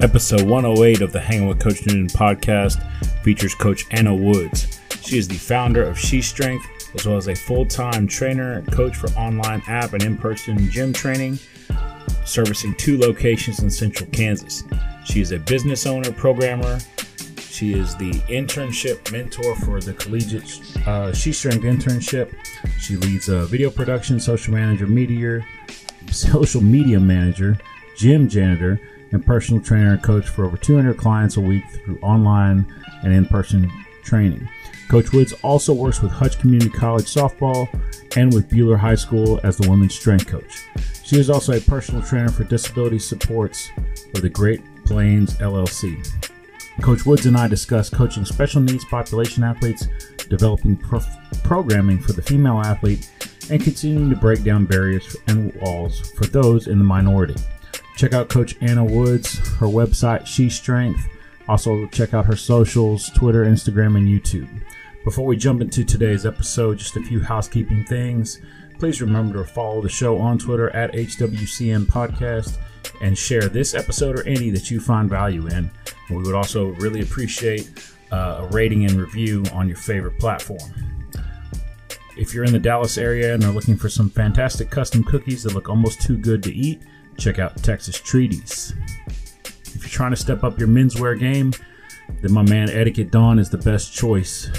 Episode 108 of the Hanging with Coach Noonan podcast features Coach Anna Woods. She is the founder of She Strength, as well as a full time trainer and coach for online app and in person gym training, servicing two locations in central Kansas. She is a business owner, programmer. She is the internship mentor for the collegiate uh, She Strength internship. She leads a video production, social manager, media, social media manager, gym janitor and personal trainer and coach for over 200 clients a week through online and in person training. Coach Woods also works with Hutch Community College softball and with Buhler High School as the women's strength coach. She is also a personal trainer for disability supports for the Great Plains LLC. Coach Woods and I discuss coaching special needs population athletes, developing pro- programming for the female athlete, and continuing to break down barriers and walls for those in the minority. Check out Coach Anna Woods, her website, She Strength. Also, check out her socials Twitter, Instagram, and YouTube. Before we jump into today's episode, just a few housekeeping things. Please remember to follow the show on Twitter at HWCN Podcast and share this episode or any that you find value in. We would also really appreciate uh, a rating and review on your favorite platform. If you're in the Dallas area and are looking for some fantastic custom cookies that look almost too good to eat, check out Texas Treaties. If you're trying to step up your menswear game, then my man Etiquette Dawn is the best choice.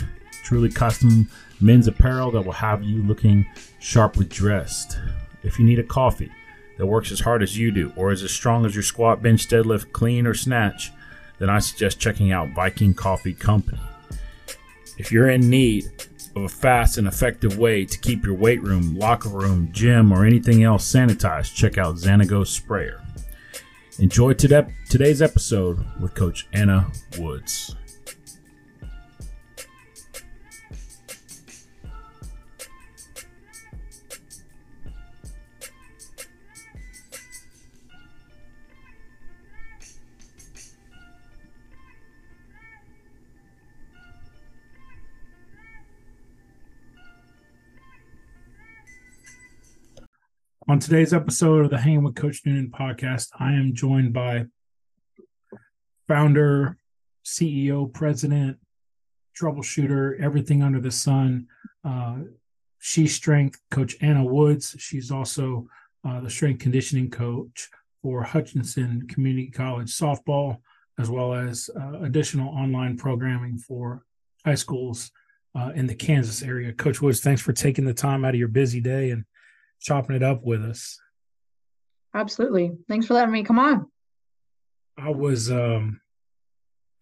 Truly custom men's apparel that will have you looking sharply dressed. If you need a coffee that works as hard as you do or is as strong as your squat, bench, deadlift, clean, or snatch, then I suggest checking out Viking Coffee Company. If you're in need of a fast and effective way to keep your weight room, locker room, gym, or anything else sanitized, check out Xanago Sprayer. Enjoy today's episode with Coach Anna Woods. On today's episode of the Hanging with Coach Noonan podcast, I am joined by founder, CEO, president, troubleshooter, everything under the sun. Uh, she strength coach Anna Woods. She's also uh, the strength conditioning coach for Hutchinson Community College softball, as well as uh, additional online programming for high schools uh, in the Kansas area. Coach Woods, thanks for taking the time out of your busy day and chopping it up with us. Absolutely. Thanks for letting me come on. I was um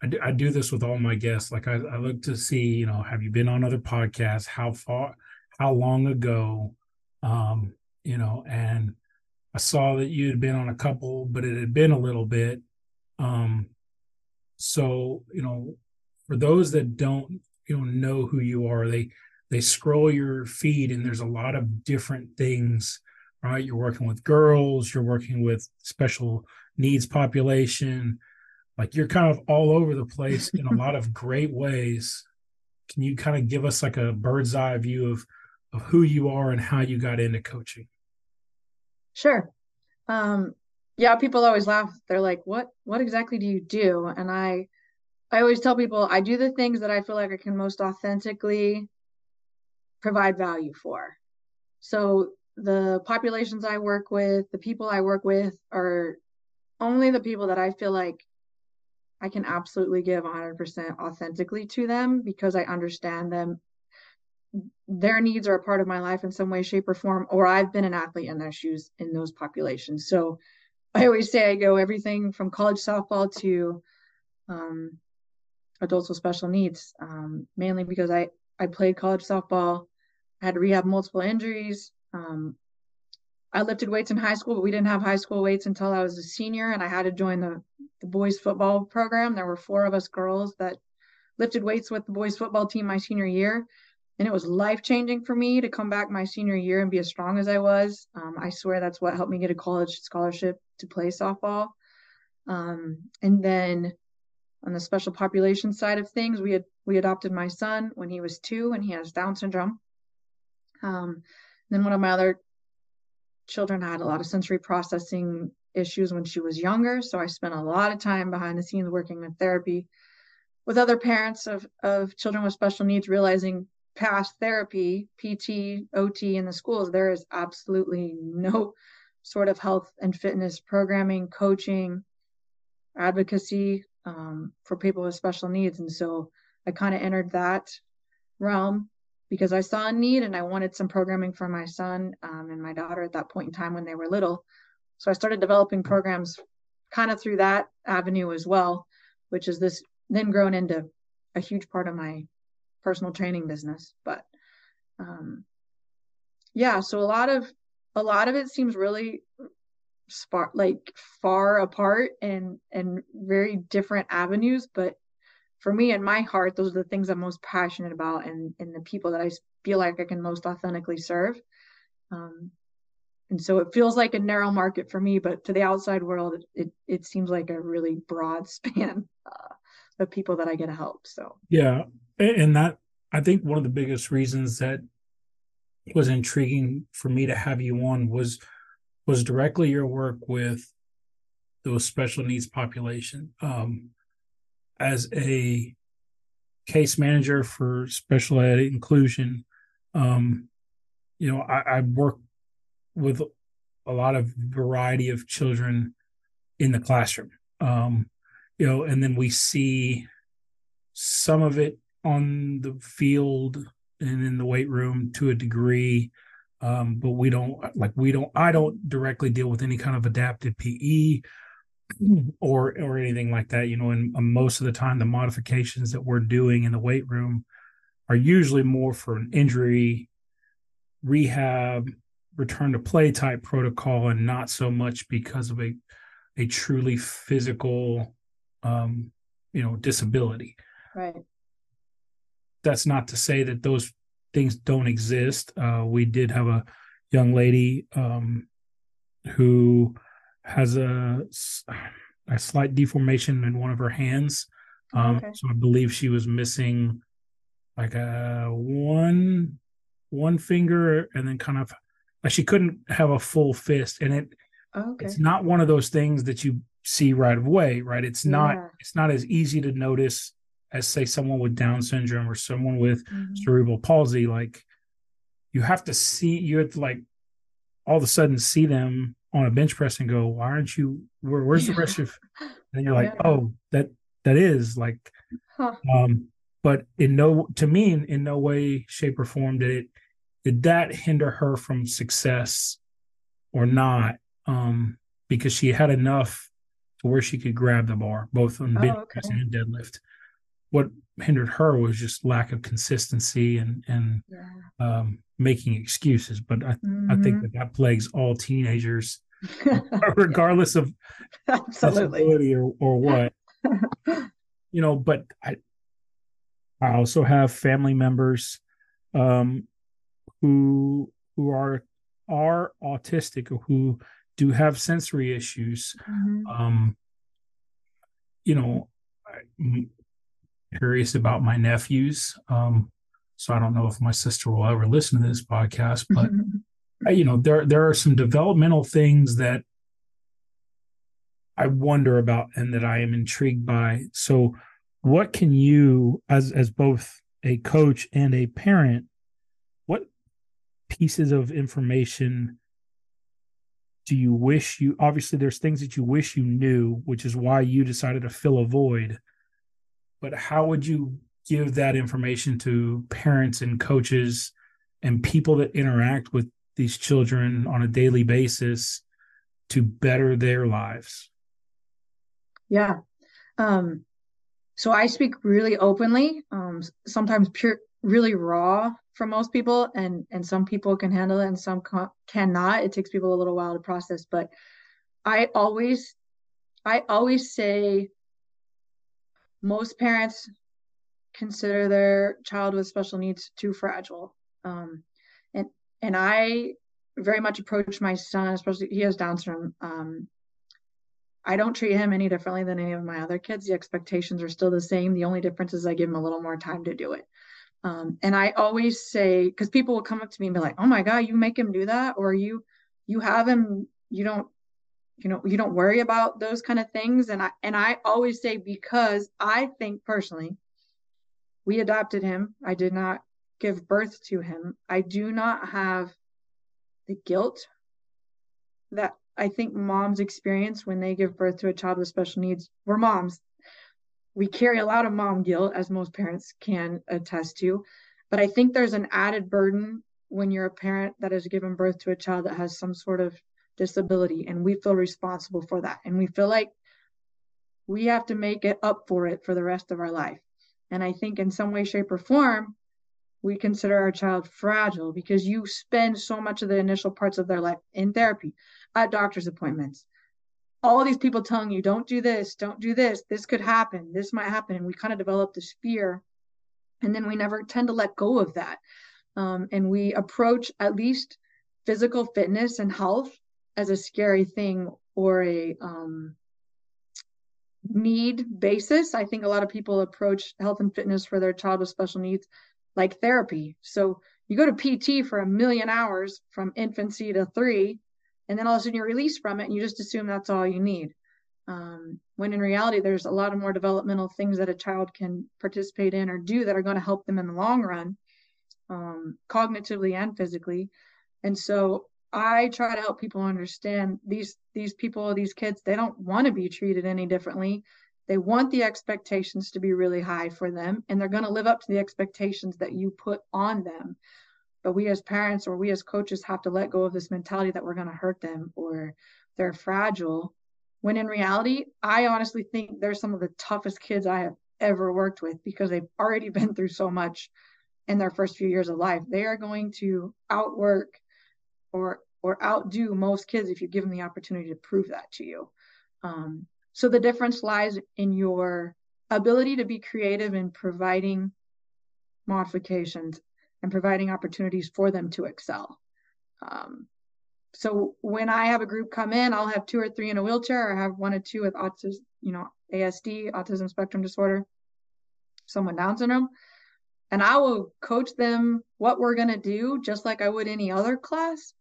I do, I do this with all my guests. Like I, I look to see, you know, have you been on other podcasts? How far how long ago? Um, you know, and I saw that you had been on a couple, but it had been a little bit. Um so, you know, for those that don't, you know, know who you are, they they scroll your feed and there's a lot of different things right? You're working with girls you're working with special needs population. Like you're kind of all over the place in a lot of great ways. Can you kind of give us like a bird's eye view of of who you are and how you got into coaching? Sure. Um yeah people always laugh. They're like what what exactly do you do? And i i always tell people i do the things that i feel like i can most authentically provide value for. So the populations I work with, the people I work with are only the people that I feel like I can absolutely give 100% authentically to them because I understand them. Their needs are a part of my life in some way, shape, or form, or I've been an athlete in their shoes in those populations. So I always say I go everything from college softball to um, adults with special needs, um, mainly because I, I played college softball. I had to rehab multiple injuries. Um, I lifted weights in high school, but we didn't have high school weights until I was a senior, and I had to join the, the boys football program. There were four of us girls that lifted weights with the boys football team my senior year, and it was life changing for me to come back my senior year and be as strong as I was. Um, I swear that's what helped me get a college scholarship to play softball. Um, and then on the special population side of things, we had we adopted my son when he was two, and he has Down syndrome. Um, then one of my other children had a lot of sensory processing issues when she was younger. So I spent a lot of time behind the scenes working with therapy with other parents of, of children with special needs, realizing past therapy, PT, OT in the schools, there is absolutely no sort of health and fitness programming, coaching, advocacy um, for people with special needs. And so I kind of entered that realm because I saw a need and I wanted some programming for my son um, and my daughter at that point in time when they were little. So I started developing programs kind of through that avenue as well, which is this then grown into a huge part of my personal training business. But um, yeah, so a lot of a lot of it seems really spar- like far apart and and very different avenues, but for me in my heart, those are the things I'm most passionate about and and the people that I feel like I can most authentically serve. Um, and so it feels like a narrow market for me, but to the outside world, it it seems like a really broad span uh, of people that I get to help. So yeah, and that I think one of the biggest reasons that was intriguing for me to have you on was was directly your work with those special needs population. Um, as a case manager for special ed inclusion, um, you know, I, I work with a lot of variety of children in the classroom. Um, you know, and then we see some of it on the field and in the weight room to a degree. Um, but we don't like we don't I don't directly deal with any kind of adapted PE or or anything like that. You know, and most of the time the modifications that we're doing in the weight room are usually more for an injury, rehab, return to play type protocol, and not so much because of a a truly physical um, you know disability. Right. That's not to say that those things don't exist. Uh, we did have a young lady um, who has a a slight deformation in one of her hands. Um, okay. So I believe she was missing like a one one finger, and then kind of like she couldn't have a full fist, and it okay. it's not one of those things that you see right away, right? It's yeah. not it's not as easy to notice as say someone with Down syndrome or someone with mm-hmm. cerebral palsy. Like you have to see you have to like all of a sudden see them on a bench press and go, why aren't you where, where's the rest of and you're like, yeah. oh, that that is like huh. um but in no to me in, in no way, shape, or form did it did that hinder her from success or not. Um because she had enough to where she could grab the bar, both on bench oh, okay. press and deadlift what hindered her was just lack of consistency and and yeah. um, making excuses. But I, mm-hmm. I think mm-hmm. that that plagues all teenagers, regardless of absolutely or, or what. you know, but I I also have family members um, who who are are autistic or who do have sensory issues. Mm-hmm. Um, you know, curious about my nephews. Um, so I don't know if my sister will ever listen to this podcast, but you know, there there are some developmental things that I wonder about and that I am intrigued by. So, what can you, as as both a coach and a parent, what pieces of information do you wish you? Obviously, there's things that you wish you knew, which is why you decided to fill a void but how would you give that information to parents and coaches and people that interact with these children on a daily basis to better their lives? Yeah. Um so i speak really openly um sometimes pure really raw for most people and and some people can handle it and some ca- cannot. It takes people a little while to process but i always i always say most parents consider their child with special needs too fragile. Um, and and I very much approach my son, especially he has Down syndrome. Um, I don't treat him any differently than any of my other kids. The expectations are still the same. The only difference is I give him a little more time to do it. Um, and I always say, because people will come up to me and be like, "Oh my God, you make him do that," or "You, you have him. You don't, you know, you don't worry about those kind of things." And I and I always say because I think personally, we adopted him. I did not give birth to him. I do not have the guilt that I think moms experience when they give birth to a child with special needs. We're moms we carry a lot of mom guilt, as most parents can attest to. But I think there's an added burden when you're a parent that has given birth to a child that has some sort of disability, and we feel responsible for that. And we feel like we have to make it up for it for the rest of our life. And I think in some way, shape, or form, we consider our child fragile because you spend so much of the initial parts of their life in therapy, at doctor's appointments, all these people telling you, don't do this, don't do this, this could happen, this might happen. And we kind of develop this fear. And then we never tend to let go of that. Um, and we approach at least physical fitness and health as a scary thing or a um, need basis. I think a lot of people approach health and fitness for their child with special needs like therapy. So you go to PT for a million hours from infancy to three, and then all of a sudden you're released from it and you just assume that's all you need um, when in reality there's a lot of more developmental things that a child can participate in or do that are going to help them in the long run um, cognitively and physically and so i try to help people understand these these people these kids they don't want to be treated any differently they want the expectations to be really high for them and they're going to live up to the expectations that you put on them but we as parents or we as coaches have to let go of this mentality that we're going to hurt them or they're fragile. When in reality, I honestly think they're some of the toughest kids I have ever worked with because they've already been through so much in their first few years of life. They are going to outwork or or outdo most kids if you give them the opportunity to prove that to you. Um, so the difference lies in your ability to be creative in providing modifications and providing opportunities for them to excel. Um, so when I have a group come in, I'll have two or three in a wheelchair, or have one or two with autism, you know, ASD, autism spectrum disorder, someone Down syndrome, and I will coach them what we're going to do, just like I would any other class.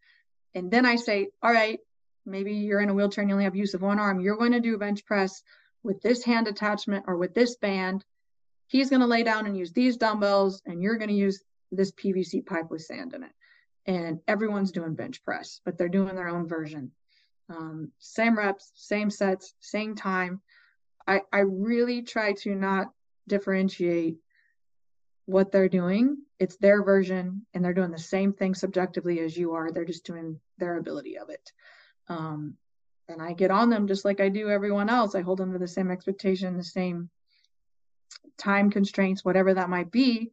And then I say, all right, maybe you're in a wheelchair and you only have use of one arm. You're going to do a bench press with this hand attachment or with this band. He's going to lay down and use these dumbbells, and you're going to use this PVC pipe with sand in it. And everyone's doing bench press, but they're doing their own version. Um, same reps, same sets, same time. I, I really try to not differentiate what they're doing. It's their version, and they're doing the same thing subjectively as you are. They're just doing their ability of it. Um, and I get on them just like I do everyone else. I hold them to the same expectation, the same time constraints, whatever that might be.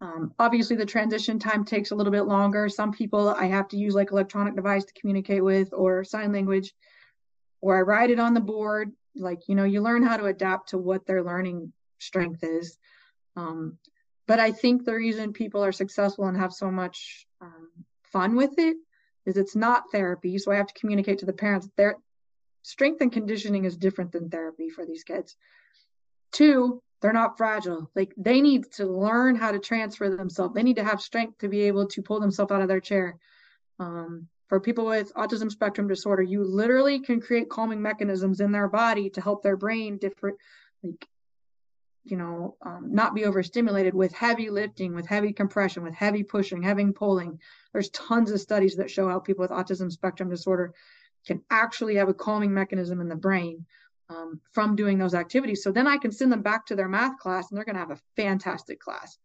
Um, obviously, the transition time takes a little bit longer. Some people I have to use like electronic device to communicate with or sign language, or I write it on the board. Like, you know, you learn how to adapt to what their learning strength is. Um, but I think the reason people are successful and have so much um, fun with it is it's not therapy. So I have to communicate to the parents their strength and conditioning is different than therapy for these kids. Two, they're not fragile. Like they need to learn how to transfer themselves. They need to have strength to be able to pull themselves out of their chair. Um, for people with autism spectrum disorder, you literally can create calming mechanisms in their body to help their brain different, like, you know, um, not be overstimulated with heavy lifting, with heavy compression, with heavy pushing, heavy pulling. There's tons of studies that show how people with autism spectrum disorder can actually have a calming mechanism in the brain um, from doing those activities. So then I can send them back to their math class and they're going to have a fantastic class.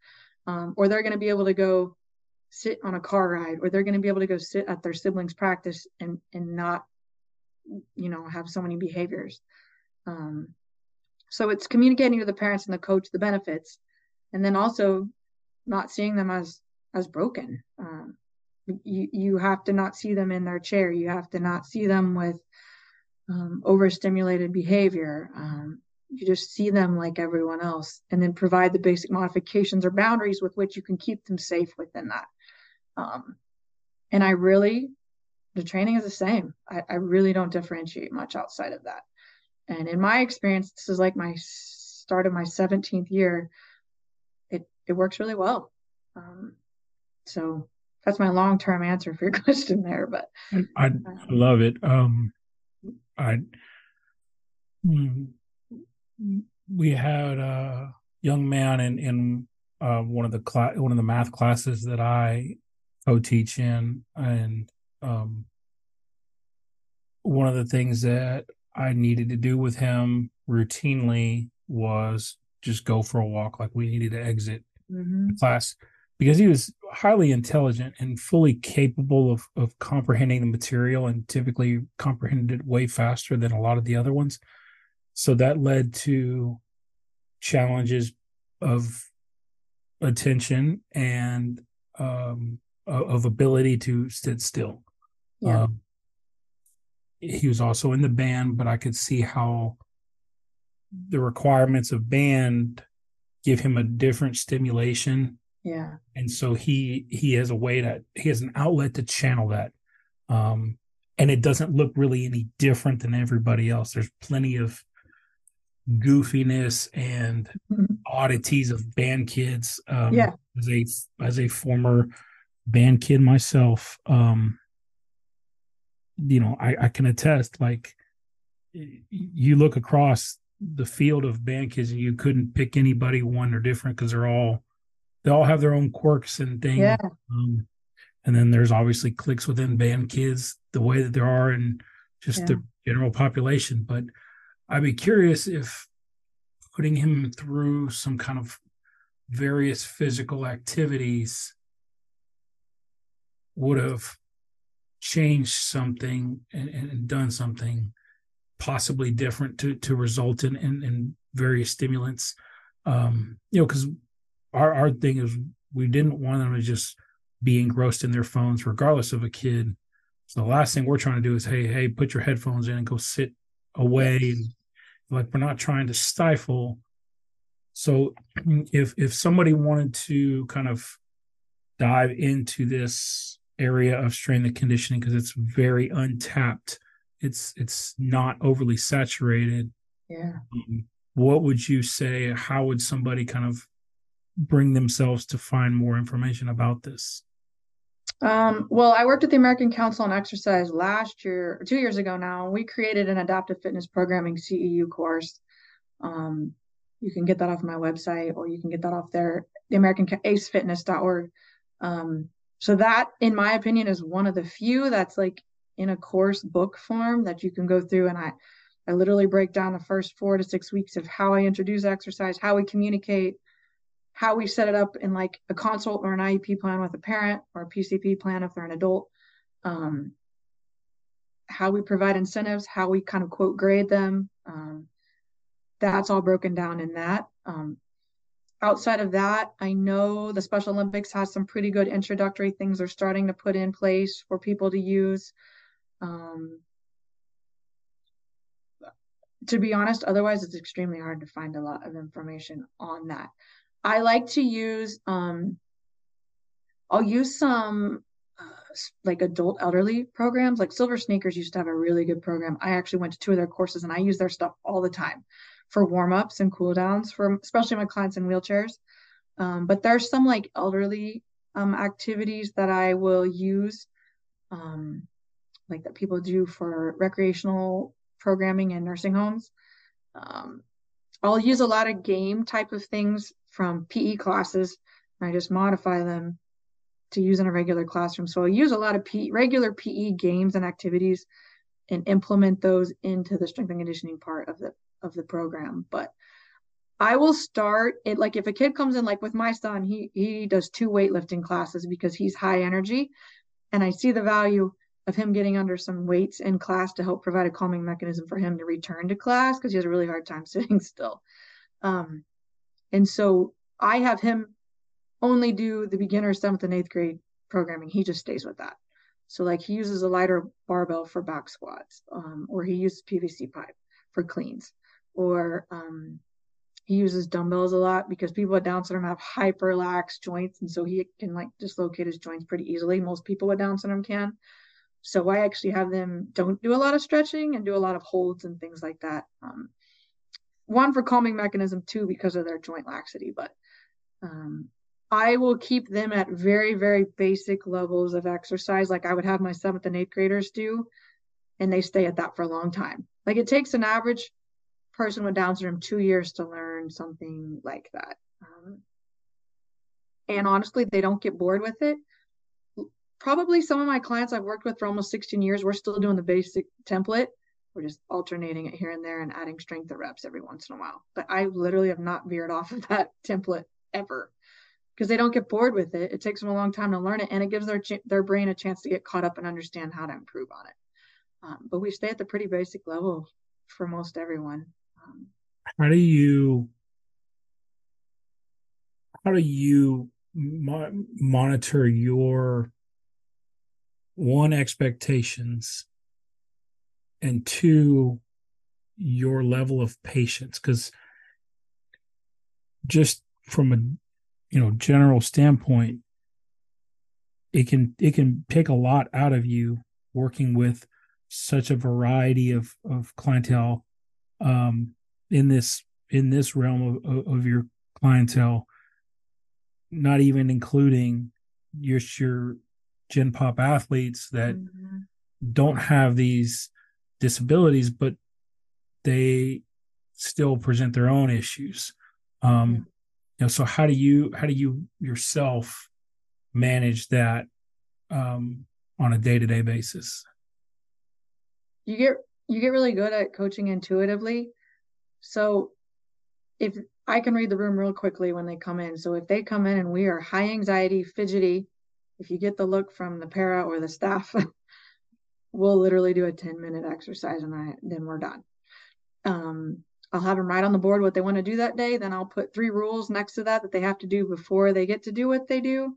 Um, or they're going to be able to go sit on a car ride, or they're going to be able to go sit at their siblings' practice and, and not, you know, have so many behaviors. Um, so it's communicating to the parents and the coach the benefits, and then also not seeing them as as broken. Um, you you have to not see them in their chair. You have to not see them with um, overstimulated behavior. Um, you just see them like everyone else and then provide the basic modifications or boundaries with which you can keep them safe within that. Um, and I really, the training is the same. I, I really don't differentiate much outside of that. And in my experience, this is like my start of my 17th year. It, it works really well. Um, so that's my long term answer for your question there. But I, I uh, love it. Um, I hmm, we had a young man in in uh, one of the class one of the math classes that I co-teach in, and um, one of the things that I needed to do with him routinely was just go for a walk. Like we needed to exit mm-hmm. class because he was highly intelligent and fully capable of, of comprehending the material and typically comprehended it way faster than a lot of the other ones. So that led to challenges of attention and um, of ability to sit still. Yeah. Um, he was also in the band, but I could see how the requirements of band give him a different stimulation. Yeah. And so he he has a way that he has an outlet to channel that. Um and it doesn't look really any different than everybody else. There's plenty of goofiness and mm-hmm. oddities of band kids. Um yeah. as a as a former band kid myself, um you know, I, I can attest like you look across the field of band kids and you couldn't pick anybody one or different because they're all they all have their own quirks and things. Yeah. Um, and then there's obviously cliques within band kids the way that there are and just yeah. the general population. But I'd be curious if putting him through some kind of various physical activities would have changed something and, and done something possibly different to to result in in, in various stimulants. Um, you know, because our our thing is we didn't want them to just be engrossed in their phones, regardless of a kid. So the last thing we're trying to do is, hey, hey, put your headphones in and go sit away. Like we're not trying to stifle. So if if somebody wanted to kind of dive into this area of strength and conditioning because it's very untapped. It's it's not overly saturated. Yeah. Um, what would you say how would somebody kind of bring themselves to find more information about this? Um, well i worked at the american council on exercise last year two years ago now. We created an adaptive fitness programming ceu course. Um, you can get that off my website or you can get that off there the american acefitness.org um, so that in my opinion is one of the few that's like in a course book form that you can go through and I I literally break down the first 4 to 6 weeks of how I introduce exercise, how we communicate, how we set it up in like a consult or an IEP plan with a parent or a PCP plan if they're an adult. Um, how we provide incentives, how we kind of quote grade them. Um, that's all broken down in that. Um, outside of that, I know the Special Olympics has some pretty good introductory things they're starting to put in place for people to use. Um, to be honest, otherwise it's extremely hard to find a lot of information on that. I like to use, um, I'll use some uh, like adult elderly programs. Like Silver Sneakers used to have a really good program. I actually went to two of their courses and I use their stuff all the time for warm ups and cool downs for especially my clients in wheelchairs. Um, but there's some like elderly um, activities that I will use. Um, like that people do for recreational programming in nursing homes. Um, I'll use a lot of game type of things from PE classes. I just modify them to use in a regular classroom. So I'll use a lot of PE, regular PE games and activities and implement those into the strength and conditioning part of the of the program. But I will start it like if a kid comes in like with my son, he he does two weightlifting classes because he's high energy and I see the value of him getting under some weights in class to help provide a calming mechanism for him to return to class because he has a really hard time sitting still. Um, and so I have him only do the beginner seventh and eighth grade programming. He just stays with that. So like he uses a lighter barbell for back squats, um, or he uses PVC pipe for cleans, or um, he uses dumbbells a lot because people with Down syndrome have hyperlax joints, and so he can like dislocate his joints pretty easily. Most people with Down syndrome can. So I actually have them don't do a lot of stretching and do a lot of holds and things like that. Um, one for calming mechanism, two because of their joint laxity. But um, I will keep them at very, very basic levels of exercise, like I would have my seventh and eighth graders do, and they stay at that for a long time. Like it takes an average person with Down syndrome two years to learn something like that. Um, and honestly, they don't get bored with it. Probably some of my clients I've worked with for almost 16 years, we're still doing the basic template. We're just alternating it here and there and adding strength of reps every once in a while. But I literally have not veered off of that template ever because they don't get bored with it. It takes them a long time to learn it, and it gives their ch- their brain a chance to get caught up and understand how to improve on it. Um, but we stay at the pretty basic level for most everyone. How do you how do you mo- monitor your one expectations and two your level of patience? Because just from a you know general standpoint it can it can take a lot out of you working with such a variety of of clientele um in this in this realm of, of your clientele not even including your your gen pop athletes that mm-hmm. don't have these disabilities but they still present their own issues. Um you know so how do you how do you yourself manage that um, on a day-to-day basis? You get you get really good at coaching intuitively so if i can read the room real quickly when they come in so if they come in and we are high anxiety fidgety if you get the look from the para or the staff we'll literally do a 10 minute exercise and I, then we're done um, I'll have them write on the board what they want to do that day. Then I'll put three rules next to that that they have to do before they get to do what they do.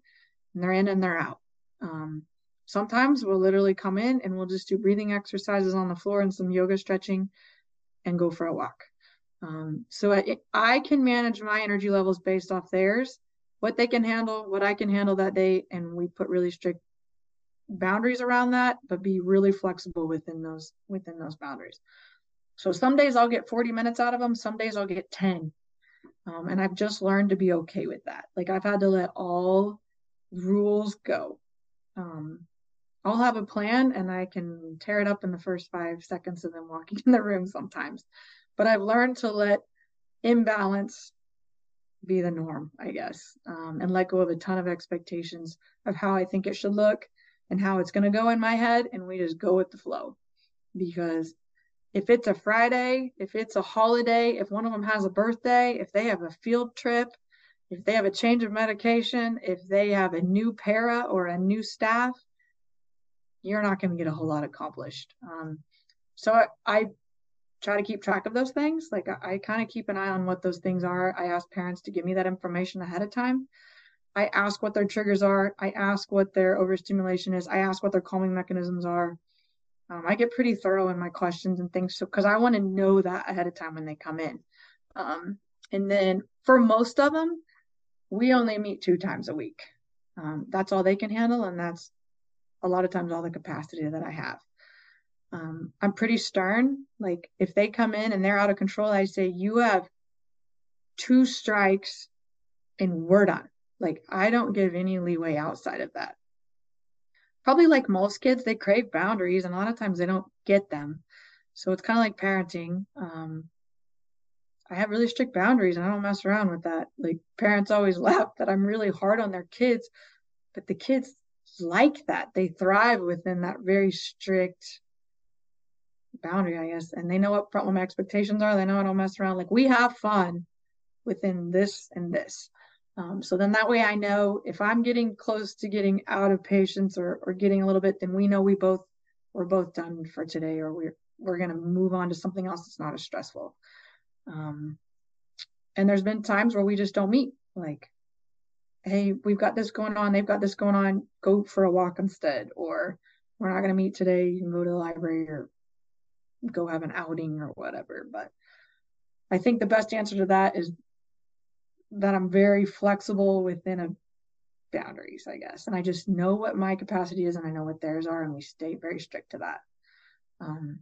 And they're in and they're out. Um, sometimes we'll literally come in and we'll just do breathing exercises on the floor and some yoga stretching and go for a walk. Um, so I, I can manage my energy levels based off theirs, what they can handle, what I can handle that day. And we put really strict boundaries around that, but be really flexible within those within those boundaries. So some days I'll get 40 minutes out of them, some days I'll get 10. Um, and I've just learned to be okay with that. Like I've had to let all rules go. Um, I'll have a plan and I can tear it up in the first five seconds of them walking in the room sometimes. But I've learned to let imbalance be the norm, I guess, um, and let go of a ton of expectations of how I think it should look and how it's going to go in my head. And we just go with the flow because if it's a Friday, if it's a holiday, if one of them has a birthday, if they have a field trip, if they have a change of medication, if they have a new para or a new staff, you're not going to get a whole lot accomplished. Um, so I, I, try to keep track of those things. Like I, I kind of keep an eye on what those things are. I ask parents to give me that information ahead of time. I ask what their triggers are. I ask what their overstimulation is. I ask what their calming mechanisms are. Um, I get pretty thorough in my questions and things, so because I want to know that ahead of time when they come in. Um, and then for most of them, we only meet two times a week. Um, that's all they can handle, and that's a lot of times all the capacity that I have. Um, I'm pretty stern. Like if they come in and they're out of control, I say you have two strikes, and we're done. Like I don't give any leeway outside of that probably like most kids, they crave boundaries, and a lot of times they don't get them. So it's kind of like parenting. Um, I have really strict boundaries, and I don't mess around with that. Like parents always laugh that I'm really hard on their kids, but the kids like that. They thrive within that very strict boundary, I guess, and they know what problem expectations are. They know I don't mess around. Like we have fun within this and this. Um, so then that way I know if I'm getting close to getting out of patience or, or getting a little bit, then we know we both we're both done for today or we're we're gonna move on to something else that's not as stressful. Um, and there's been times where we just don't meet. Like, hey, we've got this going on, they've got this going on, go for a walk instead, or we're not gonna meet today, you can go to the library or go have an outing or whatever. But I think the best answer to that is that I'm very flexible within a boundaries, I guess. And I just know what my capacity is and I know what theirs are, and we stay very strict to that. Um,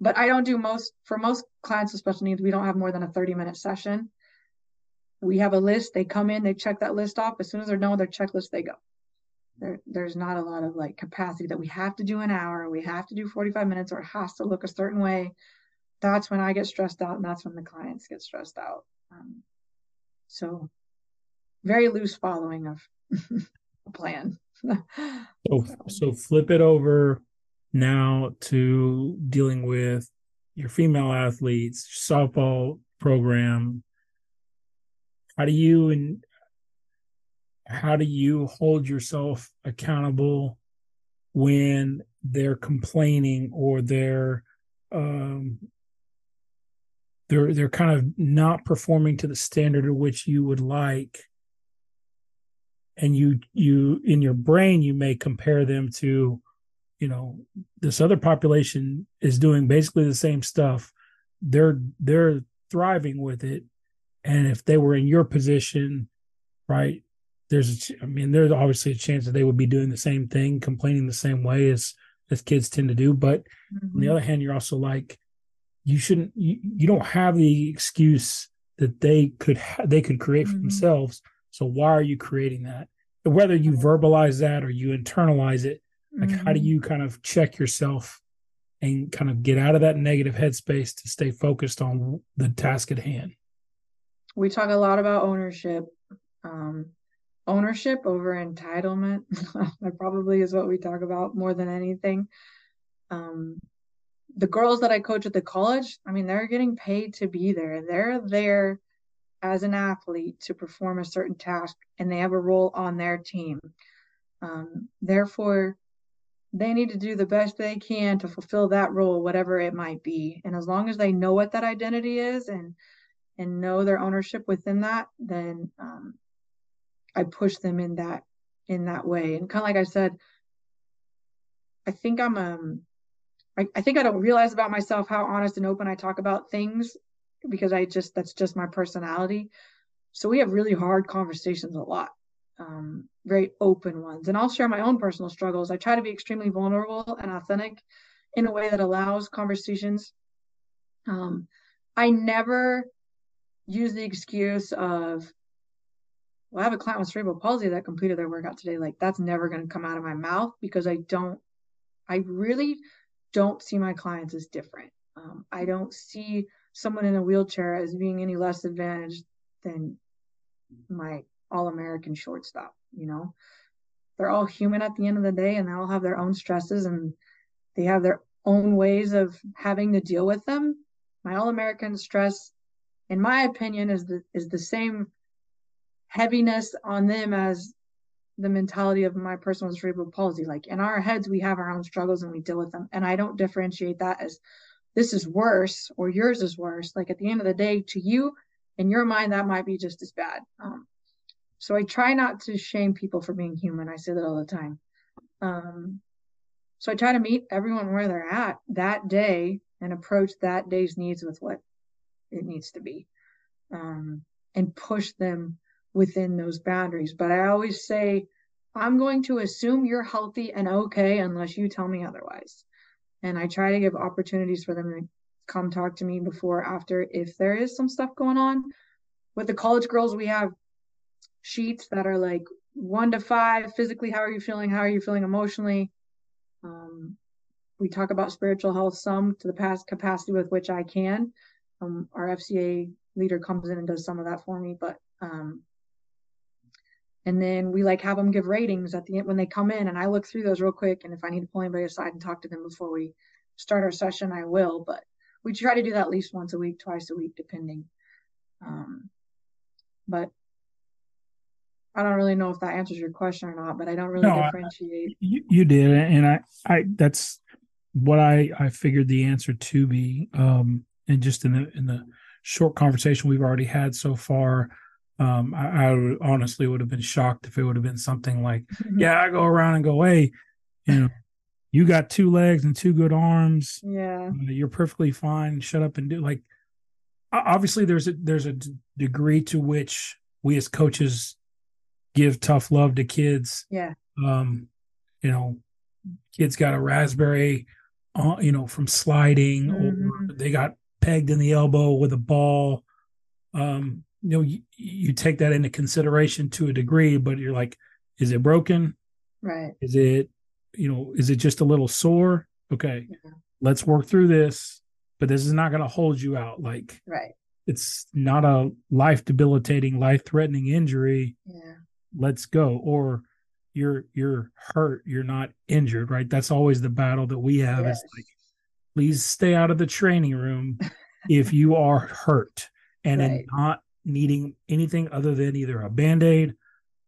but I don't do most for most clients with special needs, we don't have more than a 30 minute session. We have a list. They come in, they check that list off. As soon as they're done with their checklist, they go. There, there's not a lot of like capacity that we have to do an hour, we have to do 45 minutes, or it has to look a certain way. That's when I get stressed out, and that's when the clients get stressed out. Um, so, very loose following of a plan. so, so flip it over now to dealing with your female athletes, softball program. How do you and how do you hold yourself accountable when they're complaining or they're um, they're they're kind of not performing to the standard of which you would like? And you you in your brain you may compare them to you know this other population is doing basically the same stuff. They're they're thriving with it and if they were in your position right there's a, I mean there's obviously a chance that they would be doing the same thing complaining the same way as as kids tend to do but mm-hmm. on the mm-hmm. other hand you're also like you shouldn't you, you don't have the excuse that they could ha- they could create for mm-hmm. themselves so why are you creating that whether you verbalize that or you internalize it like, mm-hmm. how do mm-hmm. you kind of check yourself and kind of get out of that negative headspace to stay focused on the task at hand? We talk a lot about ownership. Um, ownership over entitlement. that probably is what we talk about more than anything. Um, the girls that I coach at the college, I mean, they're getting paid to be there. They're there as an athlete to perform a certain task and they have a role on their team. Um, therefore, they need to do the best they can to fulfill that role whatever it might be and as long as they know what that identity is and and know their ownership within that then um, i push them in that in that way and kind of like i said i think i'm um I, I think i don't realize about myself how honest and open i talk about things because i just that's just my personality so we have really hard conversations a lot um, very open ones. And I'll share my own personal struggles. I try to be extremely vulnerable and authentic in a way that allows conversations. Um, I never use the excuse of, well, I have a client with cerebral palsy that completed their workout today. Like, that's never going to come out of my mouth because I don't, I really don't see my clients as different. Um, I don't see someone in a wheelchair as being any less advantaged than my all American shortstop, you know. They're all human at the end of the day and they all have their own stresses and they have their own ways of having to deal with them. My all American stress, in my opinion, is the is the same heaviness on them as the mentality of my person with cerebral palsy. Like in our heads, we have our own struggles and we deal with them. And I don't differentiate that as this is worse or yours is worse. Like at the end of the day, to you, in your mind, that might be just as bad. Um, so I try not to shame people for being human. I say that all the time. Um, so I try to meet everyone where they're at that day and approach that day's needs with what it needs to be um, and push them within those boundaries. But I always say, I'm going to assume you're healthy and okay unless you tell me otherwise. And I try to give opportunities for them to come talk to me before, after, if there is some stuff going on. With the college girls, we have sheets that are like one to five physically how are you feeling how are you feeling emotionally um, we talk about spiritual health some to the past capacity with which i can um, our fca leader comes in and does some of that for me but um, and then we like have them give ratings at the end when they come in and i look through those real quick and if i need to pull anybody aside and talk to them before we start our session i will but we try to do that at least once a week twice a week depending um, but I don't really know if that answers your question or not, but I don't really no, differentiate. I, you, you, did, and I, I that's what I I figured the answer to be. Um, and just in the in the short conversation we've already had so far, um, I, I honestly would have been shocked if it would have been something like, "Yeah, I go around and go, hey, you know, you got two legs and two good arms. Yeah, you're perfectly fine. Shut up and do like." Obviously, there's a there's a degree to which we as coaches give tough love to kids. Yeah. Um, you know, kids got a raspberry, uh, you know, from sliding, mm-hmm. or they got pegged in the elbow with a ball. Um, you know you, you take that into consideration to a degree but you're like is it broken? Right. Is it you know is it just a little sore? Okay Yeah. let's work through this but this is not going to hold you out. Like right. it's not a life debilitating life threatening injury. Yeah. Let's go. Or you're you're hurt you're not injured right? That's always the battle that we have Yes. is like please stay out of the training room if you are hurt and Right. not needing anything other than either a band-aid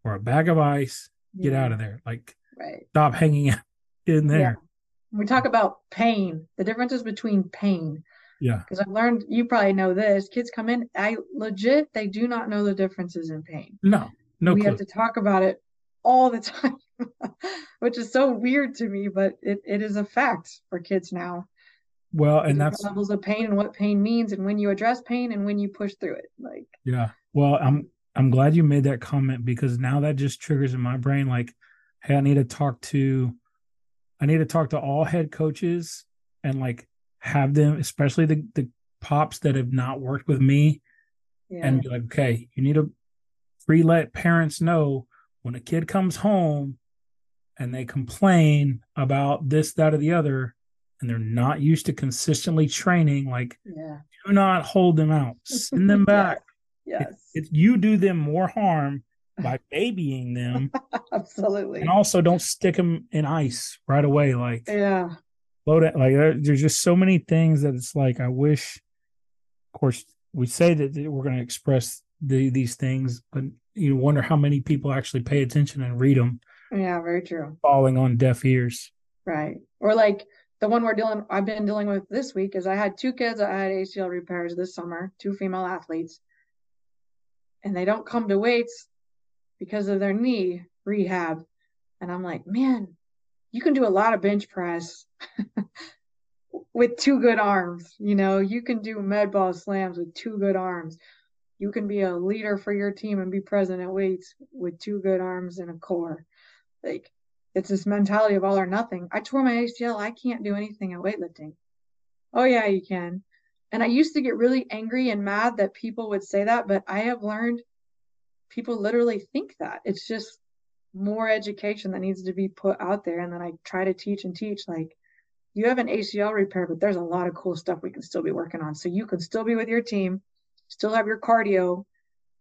or a bag of ice get out of there. Like right. stop hanging out in there. When we talk about pain the differences between pain yeah. because I've learned you probably know this kids come in I legit they do not know the differences in pain. No no we clue. have to talk about it all the time which is so weird to me but it, it is a fact for kids now well and that's levels of pain and what pain means and when you address pain and when you push through it like Yeah. Well, I'm I'm glad you made that comment because now that just triggers in my brain like, hey, I need to talk to I need to talk to all head coaches and like have them, especially the the pops that have not worked with me, yeah and be like, okay, you need to free let parents know when a kid comes home and they complain about this, that, or the other, and they're not used to consistently training, like yeah do not hold them out. Send them back. yes If you do them more harm by babying them, absolutely and also don't stick them in ice right away. Like yeah load it. Like there- there's just so many things that it's like I wish. Of course, we say that that we're going to express the, these things, but you wonder how many people actually pay attention and read them, yeah very true falling on deaf ears. Right. Or like the one we're dealing I've been dealing with this week is I had two kids I had ACL repairs this summer, two female athletes. And they don't come to weights because of their knee rehab. And I'm like, man, you can do a lot of bench press with two good arms. You know, you can do med ball slams with two good arms. You can be a leader for your team and be present at weights with two good arms and a core. Like it's this mentality of all or nothing. I tore my ACL. I can't do anything at weightlifting. Oh, yeah, you can. And I used to get really angry and mad that people would say that, but I have learned people literally think that. It's just more education that needs to be put out there. And then I try to teach and teach like, you have an ACL repair, but there's a lot of cool stuff we can still be working on. So you can still be with your team, still have your cardio,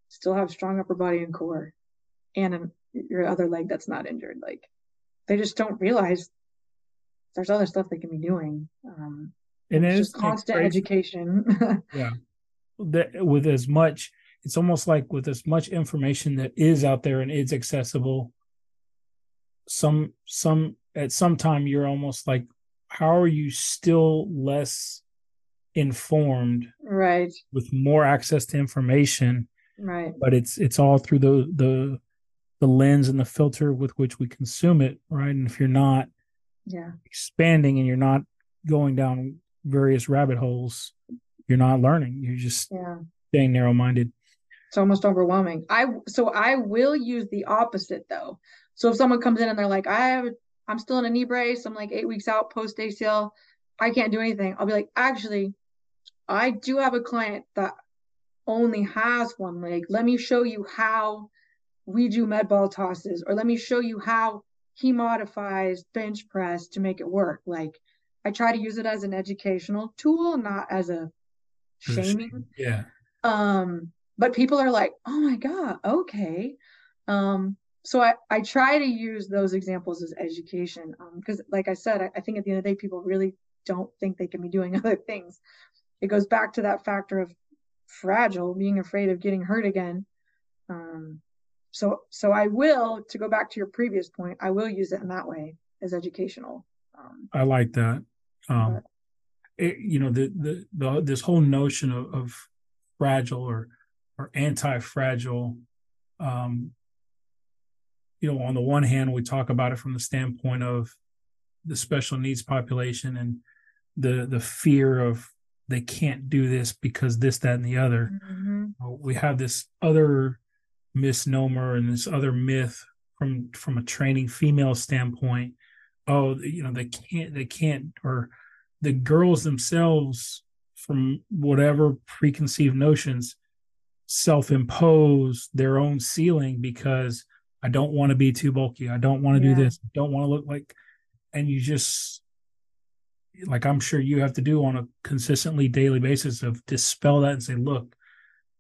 still have strong upper body and core, and um, your other leg that's not injured. Like, they just don't realize there's other stuff they can be doing. Um, And it's just constant crazy. education. Yeah. That with as much, it's almost like with as much information that is out there and is accessible. Some some at some time you're almost like, how are you still less informed right, with more access to information? right, But it's it's all through the the the lens and the filter with which we consume it, right? And if you're not yeah, expanding and you're not going down various rabbit holes, you're not learning. You're just yeah. staying narrow minded. It's almost overwhelming. I so I will use the opposite though. So if someone comes in and they're like, I have, I'm still in a knee brace. I'm like eight weeks out post ACL. I can't do anything. I'll be like, actually, I do have a client that only has one leg. Let me show you how we do med ball tosses, or let me show you how he modifies bench press to make it work. Like I try to use it as an educational tool, not as a shaming. Yeah. Um, but people are like, oh my God, okay. Um, so I, I try to use those examples as education. Um, because like I said, I, I think at the end of the day, people really don't think they can be doing other things. It goes back to that factor of fragile, being afraid of getting hurt again. Um, so so I will, to go back to your previous point, I will use it in that way as educational. Um, I like that. Um, But- it, you know, the, the, the, this whole notion of, of fragile or, or anti-fragile, um, you know, on the one hand, we talk about it from the standpoint of the special needs population and the, the fear of they can't do this because this, that, and the other. mhm. we have this other misnomer and this other myth from from a training female standpoint oh you know they can't they can't or the girls themselves from whatever preconceived notions self-impose their own ceiling because I don't want to be too bulky. I don't want to yeah. do this. I don't want to look like and you just like I'm sure you have to do on a consistently daily basis of dispel that and say, look,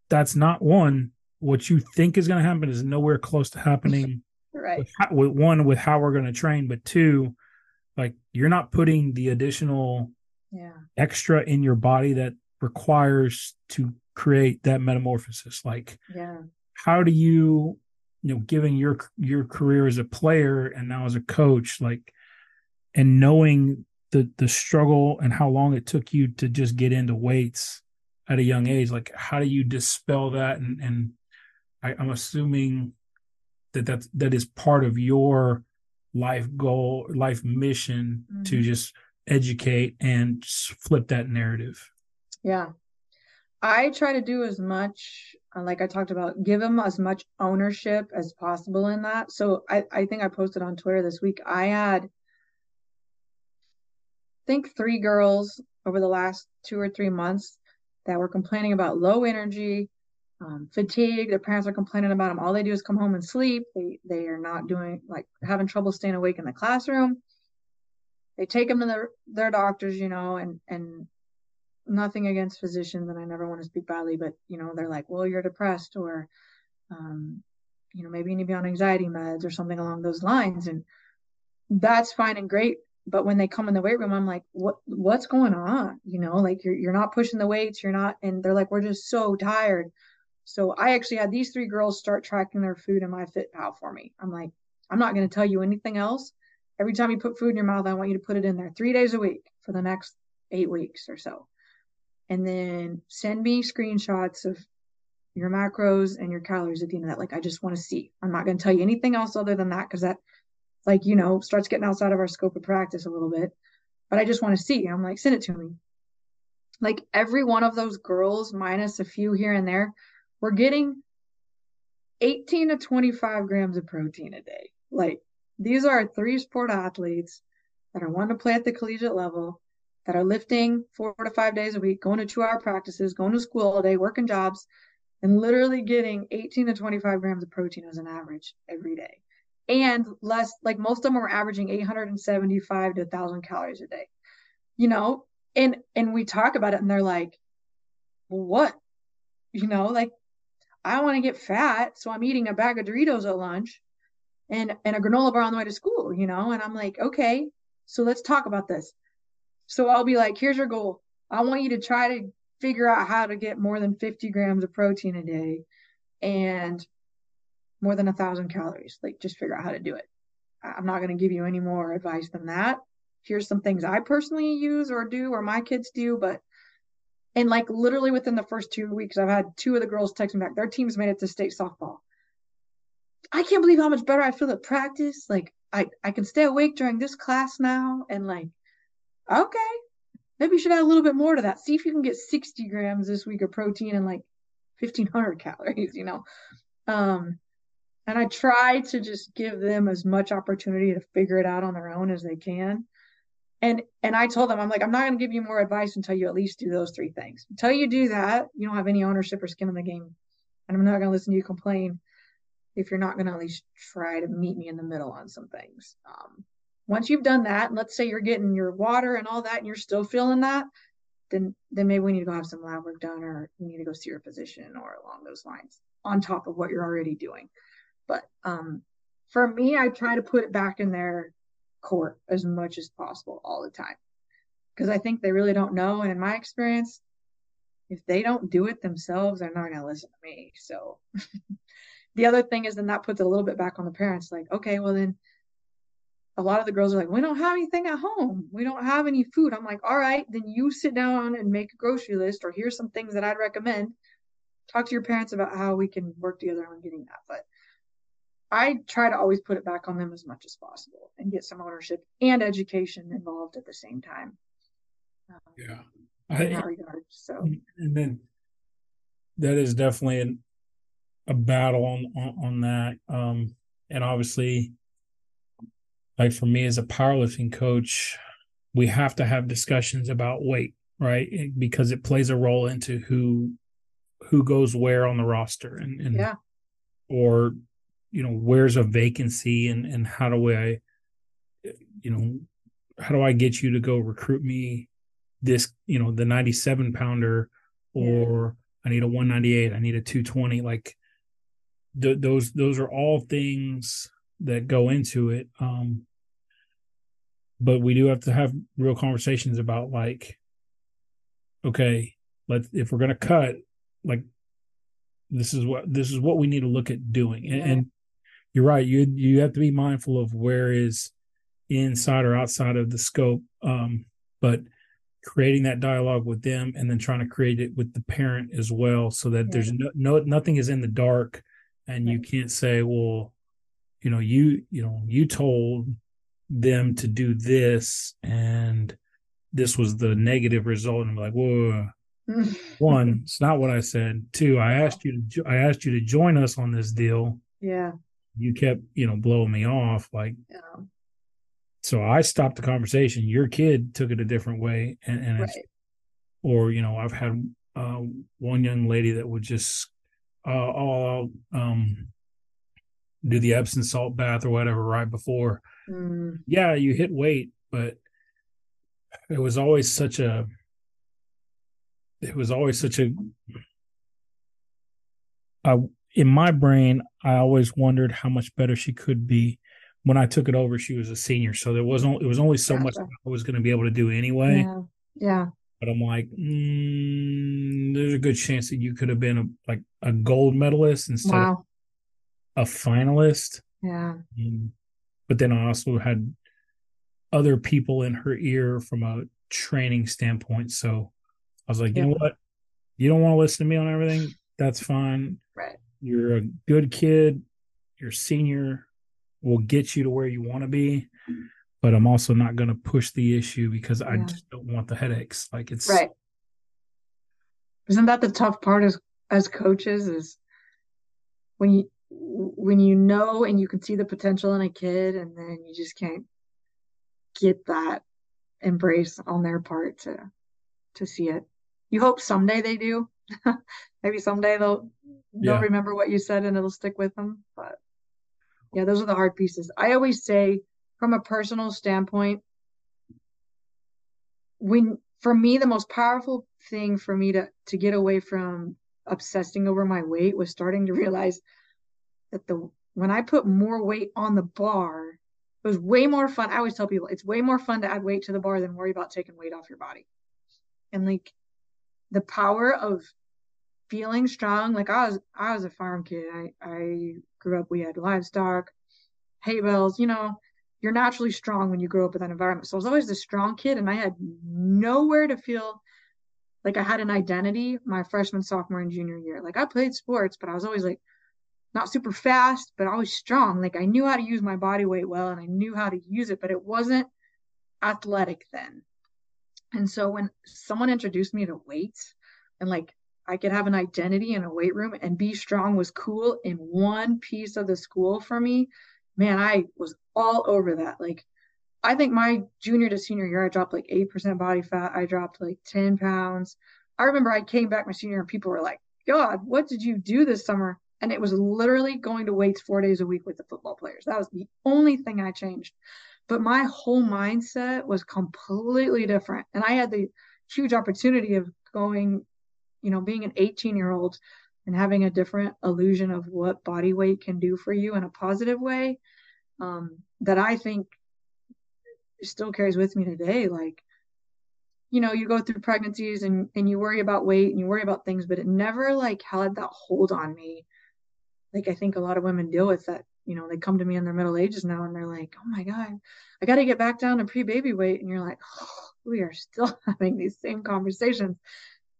that's not one. What you think is going to happen is nowhere close to happening. right. With, with one, with how we're going to train, but two, like you're not putting the additional yeah. extra in your body that requires to create that metamorphosis. Like, yeah, how do you, you know, given your your career as a player and now as a coach, like, and knowing the the struggle and how long it took you to just get into weights at a young age, like, how do you dispel that? And and I, I'm assuming that that that is part of your life goal, life mission mm-hmm. to just educate and flip that narrative. Yeah. I try to do as much, uh, like I talked about, give them as much ownership as possible in that. So I, I think I posted on Twitter this week. I had, I think, three girls over the last two or three months that were complaining about low energy, um, fatigue. Their parents are complaining about them. All they do is come home and sleep. They they are not doing like having trouble staying awake in the classroom. They take them to their their doctors, you know, and and nothing against physicians, and I never want to speak badly, but you know, they're like, well, you're depressed, or um, you know, maybe you need to be on anxiety meds or something along those lines, and that's fine and great. But when they come in the weight room, I'm like, what what's going on? You know, like you're you're not pushing the weights, you're not, and they're like, we're just so tired so I actually had these three girls start tracking their food in MyFitPal for me. I'm like, I'm not going to tell you anything else. Every time you put food in your mouth, I want you to put it in there three days a week for the next eight weeks or so. And then send me screenshots of your macros and your calories at the end of that. Like, I just want to see. I'm not going to tell you anything else other than that because that, like, you know, starts getting outside of our scope of practice a little bit. But I just want to see. I'm like, send it to me. Like, every one of those girls, minus a few here and there, we're getting 18 to 25 grams of protein a day. Like these are three sport athletes that are wanting to play at the collegiate level, that are lifting four to five days a week, going to two hour practices, going to school all day, working jobs, and literally getting 18 to 25 grams of protein as an average every day. And less, like most of them are averaging 875 to 1,000 calories a day. You know, and and we talk about it, and they're like, well, "What?" You know, like I want to get fat, so I'm eating a bag of Doritos at lunch and and a granola bar on the way to school, you know? And I'm like, okay, so let's talk about this. So I'll be like, here's your goal. I want you to try to figure out how to get more than 50 grams of protein a day and more than a thousand calories. Like just figure out how to do it. I'm not going to give you any more advice than that. Here's some things I personally use or do or my kids do, but and like literally within the first two weeks, I've had two of the girls text me back. Their teams made it to state softball. I can't believe how much better I feel at practice. Like I, I can stay awake during this class now. And like, okay, maybe you should add a little bit more to that. See if you can get 60 grams this week of protein and like 1500 calories, you know? Um, and I try to just give them as much opportunity to figure it out on their own as they can and and i told them i'm like i'm not going to give you more advice until you at least do those three things. Until you do that you don't have any ownership or skin in the game. And i'm not going to listen to you complain if you're not going to at least try to meet me in the middle on some things. Um, once you've done that and let's say you're getting your water and all that and you're still feeling that then then maybe we need to go have some lab work done or you need to go see your physician or along those lines on top of what you're already doing. But um, for me i try to put it back in there court as much as possible all the time because I think they really don't know. And in my experience, if they don't do it themselves, they're not going to listen to me. So the other thing is then that puts a little bit back on the parents like, okay, well, then a lot of the girls are like, we don't have anything at home. We don't have any food. I'm like, all right, then you sit down and make a grocery list, or here's some things that I'd recommend. Talk to your parents about how we can work together on getting that. But I try to always put it back on them as much as possible and get some ownership and education involved at the same time. Um, yeah, in that regard. So, and then that is definitely an, a battle on, on, on that. Um, and obviously, like for me as a powerlifting coach, we have to have discussions about weight, right? Because it plays a role into who who goes where on the roster and, and Yeah. or you know where's a vacancy and and how do I you know how do I get you to go recruit me this you know the 97 pounder or I need a 198 I need a 220 like th- those those are all things that go into it um but we do have to have real conversations about like okay let if we're going to cut like this is what this is what we need to look at doing and, Yeah. and you're right. You you have to be mindful of where is inside or outside of the scope um but creating that dialogue with them and then trying to create it with the parent as well so that there's no, no nothing is in the dark and you can't say well you know you you know you told them to do this and this was the negative result. And I'm like whoa one it's not what i said. Two i asked you to i asked you to join us on this deal. Yeah. You kept you know blowing me off like Yeah. so i stopped the conversation your kid took it a different way and, and it's, Right. or you know i've had uh, one young lady that would just uh I'll, um do the epsom salt bath or whatever right before Mm, yeah you hit weight but it was always such a it was always such a I, in my brain i always wondered how much better she could be when i took it over she was a senior so there wasn't it was only so much i was going to be able to do anyway yeah. Yeah. but i'm like mm, there's a good chance that you could have been a, like a gold medalist instead Wow. of a finalist Yeah. Mm. But then I also had other people in her ear from a training standpoint. So I was like, you know what? You don't want to listen to me on everything? That's fine. Right. You're a good kid. You're senior. We'll get you to where you want to be. But I'm also not going to push the issue because I just don't want the headaches. Like it's Right. Isn't that the tough part as as coaches is when you when you know and you can see the potential in a kid and then you just can't get that embrace on their part to to see it. You hope someday they do. Maybe someday they'll they'll Yeah. remember what you said and it'll stick with them. But yeah, those are the hard pieces. I always say from a personal standpoint, when for me the most powerful thing for me to to get away from obsessing over my weight was starting to realize that the when I put more weight on the bar, it was way more fun. I always tell people it's way more fun to add weight to the bar than worry about taking weight off your body. And like the power of feeling strong, like I was I was a farm kid. I I grew up we had livestock, hay bales, you know, you're naturally strong when you grow up in that environment. So I was always the strong kid and I had nowhere to feel like I had an identity my freshman, sophomore, and junior year. Like I played sports, but I was always like not super fast, but always strong. Like I knew how to use my body weight well and I knew how to use it, but it wasn't athletic then. And so when someone introduced me to weights and like I could have an identity in a weight room and be strong was cool in one piece of the school for me, man, I was all over that. Like I think my junior to senior year, I dropped like 8% body fat. I dropped like 10 pounds. I remember I came back my senior and people were like, God, what did you do this summer? And it was literally going to weights four days a week with the football players. That was the only thing I changed. But my whole mindset was completely different. And I had the huge opportunity of going, you know, being an 18 year old and having a different illusion of what body weight can do for you in a positive way um, that I think still carries with me today. Like, you know, you go through pregnancies and, and you worry about weight and you worry about things, but it never like had that hold on me. Like I think a lot of women deal with that. You know, they come to me in their middle ages now and they're like, oh my God, I got to get back down to pre baby weight. And you're like, oh, we are still having these same conversations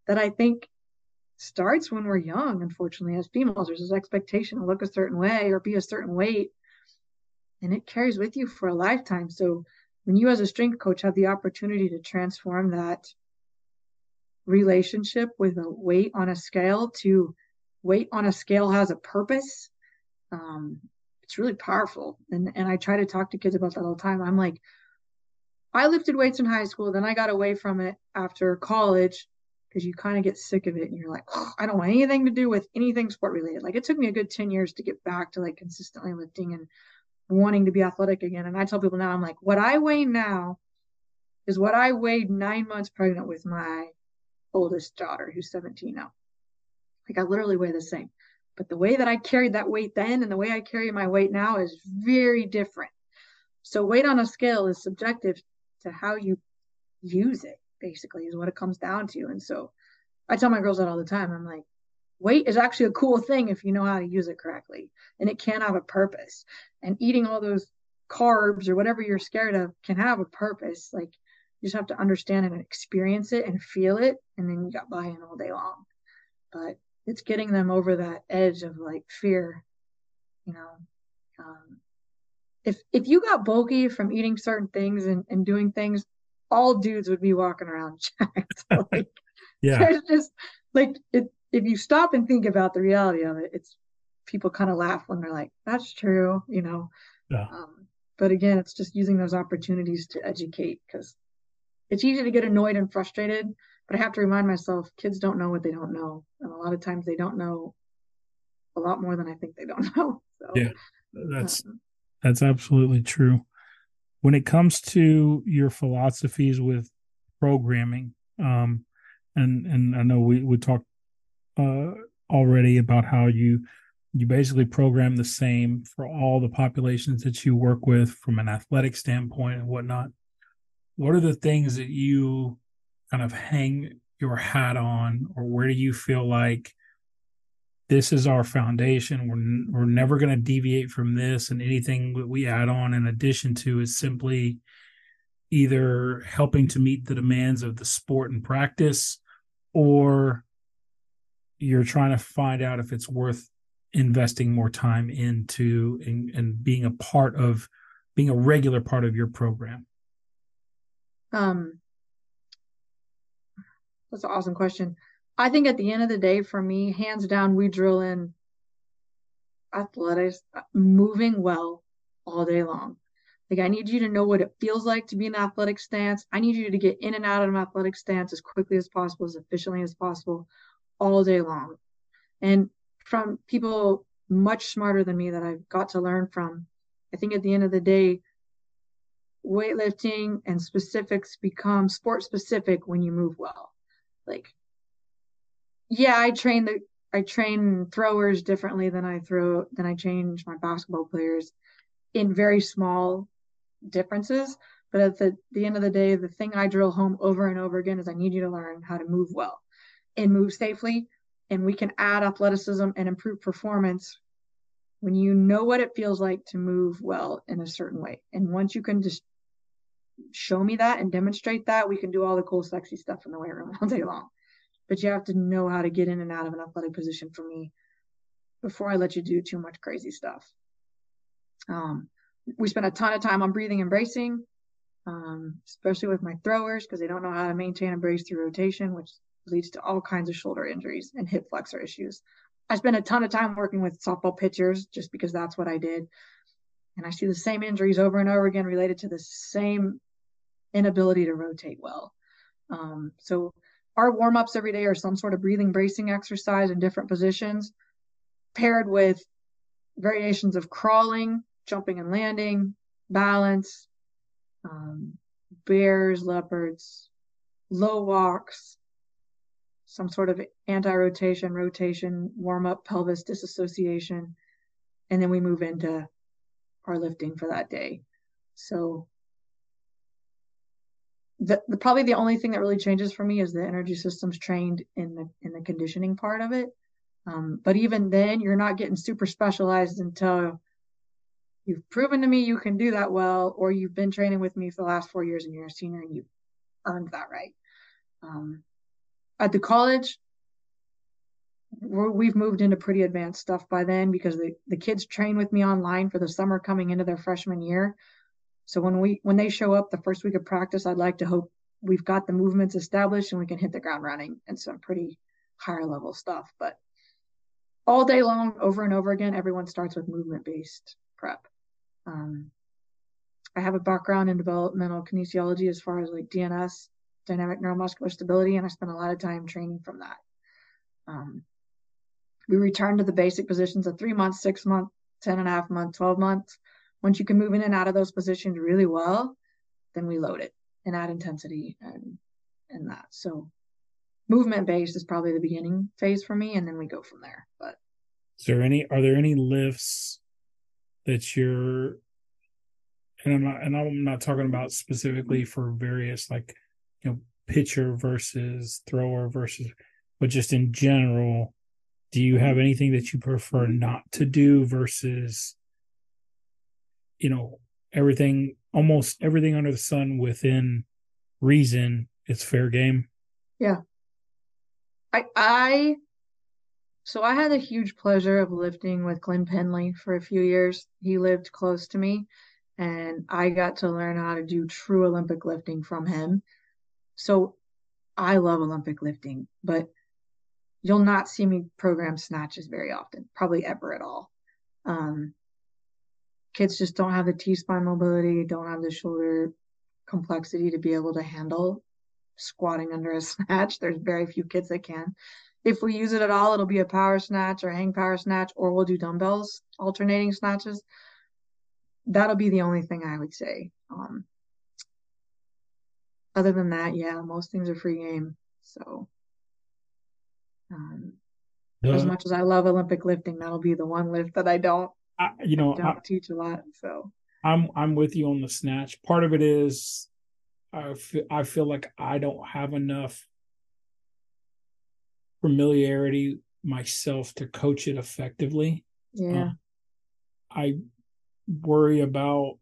that I think starts when we're young, unfortunately, as females. There's this expectation to look a certain way or be a certain weight. And it carries with you for a lifetime. So when you as a strength coach have the opportunity to transform that relationship with a weight on a scale to weight on a scale has a purpose um, it's really powerful and and i try to talk to kids about that all the time i'm like i lifted weights in high school then i got away from it after college because you kind of get sick of it and you're like, I don't want anything to do with anything sport related. Like it took me a good 10 years to get back to like consistently lifting and wanting to be athletic again. And I tell people now, I'm like, what I weigh now is what I weighed nine months pregnant with my oldest daughter, who's 17 now. Like I literally weigh the same. But the way that I carried that weight then and the way I carry my weight now is very different. So weight on a scale is subjective to how you use it, basically, is what it comes down to. And so I tell my girls that all the time. I'm like, weight is actually a cool thing if you know how to use it correctly and it can have a purpose. And eating all those carbs or whatever you're scared of can have a purpose. Like you just have to understand it and experience it and feel it. And then you got buy in all day long. But it's getting them over that edge of like fear, you know. Um, if if you got bulky from eating certain things and, and doing things, all dudes would be walking around jacked. like, yeah, it's just like it. If you stop and think about the reality of it, it's people kind of laugh when they're like, "That's true," you know. Yeah. Um, but again, it's just using those opportunities to educate because it's easy to get annoyed and frustrated but I have to remind myself kids don't know what they don't know. And a lot of times they don't know a lot more than I think they don't know. So, yeah, that's um, that's absolutely true. When it comes to your philosophies with programming, um, and and I know we we talked uh, already about how you you basically program the same for all the populations that you work with from an athletic standpoint and whatnot. What are the things that you kind of hang your hat on, or where do you feel like this is our foundation? We're we're never going to deviate from this, and anything that we add on in addition to is simply either helping to meet the demands of the sport and practice, or you're trying to find out if it's worth investing more time into and, and being a part of being a regular part of your program um that's an awesome question. I think at the end of the day, for me, hands down, we drill in athletics, uh, moving well all day long. Like I need you to know what it feels like to be in an athletic stance. I need you to get in and out of an athletic stance as quickly as possible, as efficiently as possible, all day long. And from people much smarter than me that I've got to learn from, I think at the end of the day, weightlifting and specifics become sport specific when you move well like yeah i train the i train throwers differently than i throw than i change my basketball players in very small differences. But at the, the end of the day the thing i drill home over and over again is i need you to learn how to move well and move safely. And we can add athleticism and improve performance when you know what it feels like to move well in a certain way. And once you can just show me that and demonstrate that, we can do all the cool, sexy stuff in the weight room all day long. But you have to know how to get in and out of an athletic position for me before I let you do too much crazy stuff. Um, we spend a ton of time on breathing and bracing, um, especially with my throwers because they don't know how to maintain a brace through rotation, which leads to all kinds of shoulder injuries and hip flexor issues. I spend a ton of time working with softball pitchers just because that's what I did. And I see the same injuries over and over again related to the same inability to rotate well. Um, so our warm ups every day are some sort of breathing bracing exercise in different positions, paired with variations of crawling, jumping and landing, balance, um, bears, leopards, low walks, some sort of anti rotation, rotation, warm up, pelvis disassociation. And then we move into our lifting for that day. So the, the, probably the only thing that really changes for me is the energy systems trained in the in the conditioning part of it. Um, but even then, you're not getting super specialized until you've proven to me you can do that well, or you've been training with me for the last four years and you're a senior and you've earned that right. Um, at the college, we've moved into pretty advanced stuff by then because the, the kids train with me online for the summer coming into their freshman year. So when we when they show up the first week of practice, I'd like to hope we've got the movements established and we can hit the ground running and some pretty higher level stuff. But all day long, over and over again, everyone starts with movement based prep. Um, I have a background in developmental kinesiology as far as like DNS, dynamic neuromuscular stability, and I spent a lot of time training from that. Um, we return to the basic positions of three months, six months, 10 and a half months, 12 months. Once you can move in and out of those positions really well, then we load it and add intensity and and that. So movement based is probably the beginning phase for me, and then we go from there. But is there any are there any lifts that you're and I'm not and I'm not talking about specifically mm-hmm. for various like you know pitcher versus thrower versus but just in general do you have mm-hmm. anything that you prefer mm-hmm. not to do versus you know everything almost everything under the sun within reason it's fair game. Yeah. I i so i had a huge pleasure of lifting with Glenn Pendlay for a few years. He lived close to me and i got to learn how to do true olympic lifting from him. So i love olympic lifting but you'll not see me program snatches very often probably ever at all. Um, kids just don't have the T spine mobility, don't have the shoulder complexity to be able to handle squatting under a snatch. There's very few kids that can. If we use it at all, it'll be a power snatch or hang power snatch, or we'll do dumbbells, alternating snatches. That'll be the only thing I would say. Um, other than that, yeah, most things are free game. So, um, as much as I love Olympic lifting, that'll be the one lift that I don't I, you know, I don't I, teach a lot, so I'm I'm with you on the snatch. Part of it is I feel I feel like I don't have enough familiarity myself to coach it effectively. Yeah. Um, I worry about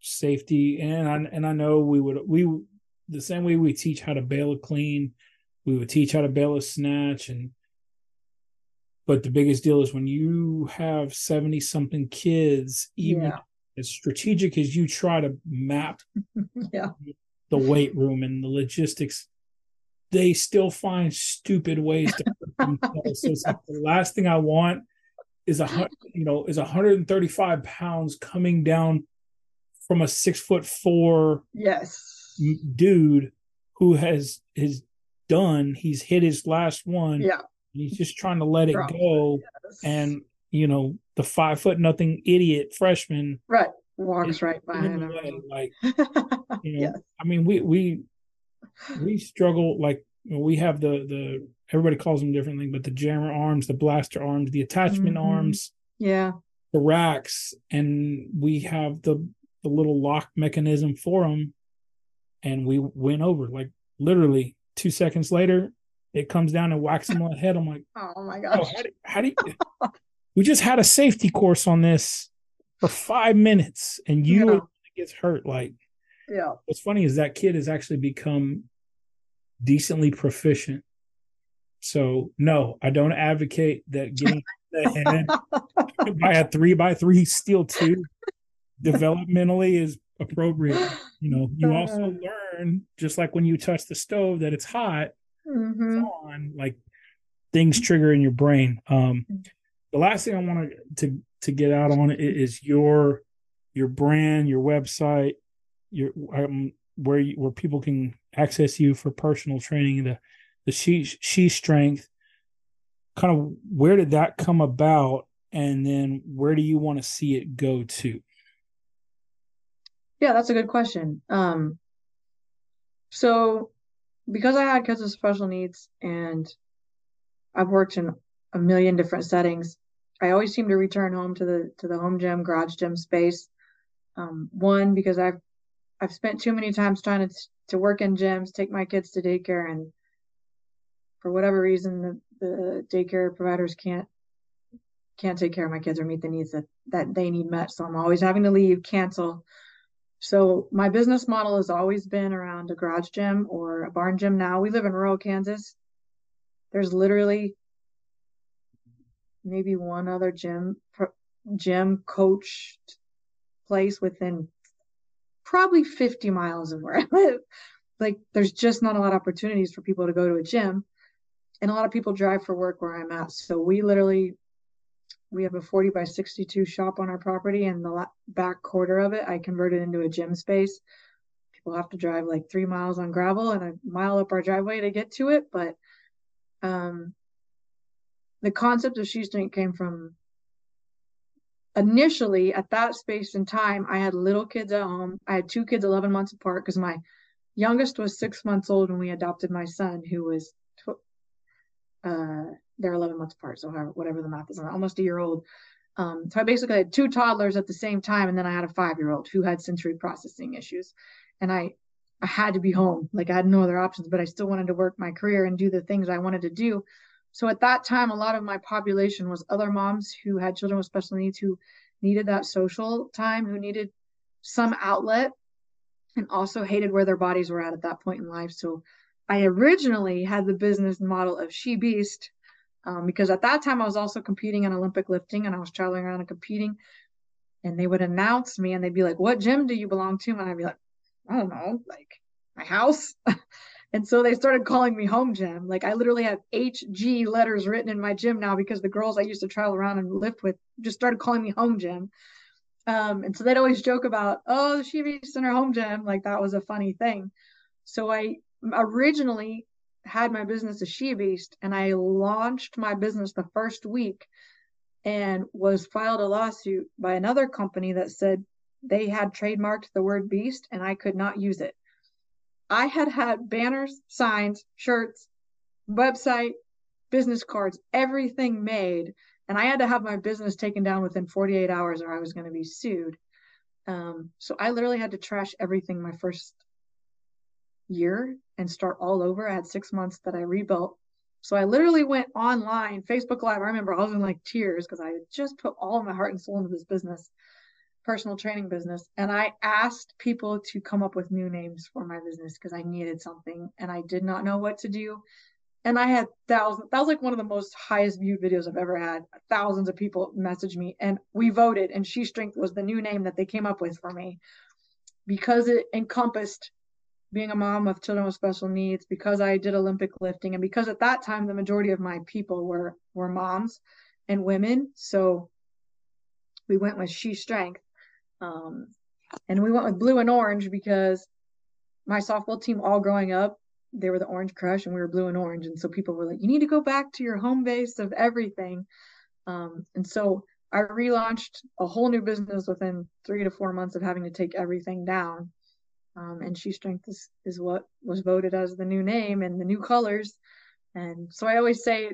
safety and I and I know we would we the same way we teach how to bail a clean, we would teach how to bail a snatch and but the biggest deal is when you have 70 something kids, even yeah. as strategic as you try to map yeah. the weight room and the logistics, they still find stupid ways to themselves. So it's like the last thing I want is a you know is 135 pounds coming down from a six foot four yes dude who has has done he's hit his last one yeah He's just trying to let it go. Yes. And, you know, the five foot nothing idiot freshman. Right. Walks right by him. Like, you know, yes. I mean, we, we, we struggle like we have the, the, everybody calls them differently, but the jammer arms, the blaster arms, the attachment mm-hmm. arms. Yeah. The racks. And we have the, the little lock mechanism for them. And we went over like literally two seconds later, it comes down and whacks him on the head. I'm like, oh my gosh. Oh, how, do, how do you? we just had a safety course on this for five minutes, and you yeah. gets hurt. Like, yeah. What's funny is that kid has actually become decently proficient. So no, I don't advocate that getting the head by a three by three steel tube developmentally is appropriate. You know, you also learn just like when you touch the stove that it's hot mm-hmm. on, like things trigger in your brain. Um, the last thing I want to to get out on is your your brand, your website, your um, where you, where people can access you for personal training. The the she she strength. Kind of where did that come about, and then where do you want to see it go to? Yeah, that's a good question. Um, so because I had kids with special needs and I've worked in a million different settings, I always seem to return home to the to the home gym, garage gym space. Um, one because I've I've spent too many times trying to to work in gyms, take my kids to daycare, and for whatever reason, the, the daycare providers can't can't take care of my kids or meet the needs that that they need met. So I'm always having to leave, cancel, so my business model has always been around a garage gym or a barn gym. Now we live in rural Kansas. There's literally maybe one other gym gym coach place within probably 50 miles of where I live. Like there's just not a lot of opportunities for people to go to a gym. And a lot of people drive for work where I'm at. So we literally we have a 40 by 62 shop on our property and the back quarter of it i converted into a gym space people have to drive like three miles on gravel and a mile up our driveway to get to it. But um, the concept of She Strength came from initially at that space and time. I had little kids at home. I had two kids 11 months apart because my youngest was six months old when we adopted my son, who was, tw- uh, they're 11 months apart. So however, whatever the math is, I'm almost a year old. Um, so I basically had two toddlers at the same time, and then I had a five year old who had sensory processing issues, and I I had to be home. Like I had no other options, but I still wanted to work my career and do the things I wanted to do. So at that time, a lot of my population was other moms who had children with special needs who needed that social time, who needed some outlet, and also hated where their bodies were at at that point in life. So I originally had the business model of She Beast um, because at that time I was also competing in Olympic lifting and I was traveling around and competing. And they would announce me and they'd be like, What gym do you belong to? And I'd be like, I don't know, like my house. and so they started calling me home gym. Like I literally have HG letters written in my gym now because the girls I used to travel around and lift with just started calling me home gym. Um, and so they'd always joke about, oh, she beast in her home gym. Like that was a funny thing. So I originally had my business as She Beast and I launched my business the first week and was filed a lawsuit by another company that said they had trademarked the word beast and I could not use it. I had had banners, signs, shirts, website, business cards, everything made. And I had to have my business taken down within 48 hours or I was going to be sued. Um, so I literally had to trash everything my first year and start all over. I had six months that I rebuilt. So I literally went online, Facebook Live. I remember I was in like tears because I had just put all of my heart and soul into this business personal training business and I asked people to come up with new names for my business because I needed something and I did not know what to do. And I had thousands, that was like one of the most highest viewed videos I've ever had. Thousands of people messaged me and we voted, and She Strength was the new name that they came up with for me because it encompassed being a mom of children with special needs, because I did Olympic lifting, and because at that time the majority of my people were were moms and women. So we went with She Strength um, and we went with blue and orange because my softball team, all growing up, they were the Orange Crush and we were blue and orange. And so people were like, you need to go back to your home base of everything. Um, and so I relaunched a whole new business within three to four months of having to take everything down. Um, and She Strength is, is what was voted as the new name and the new colors. And so I always say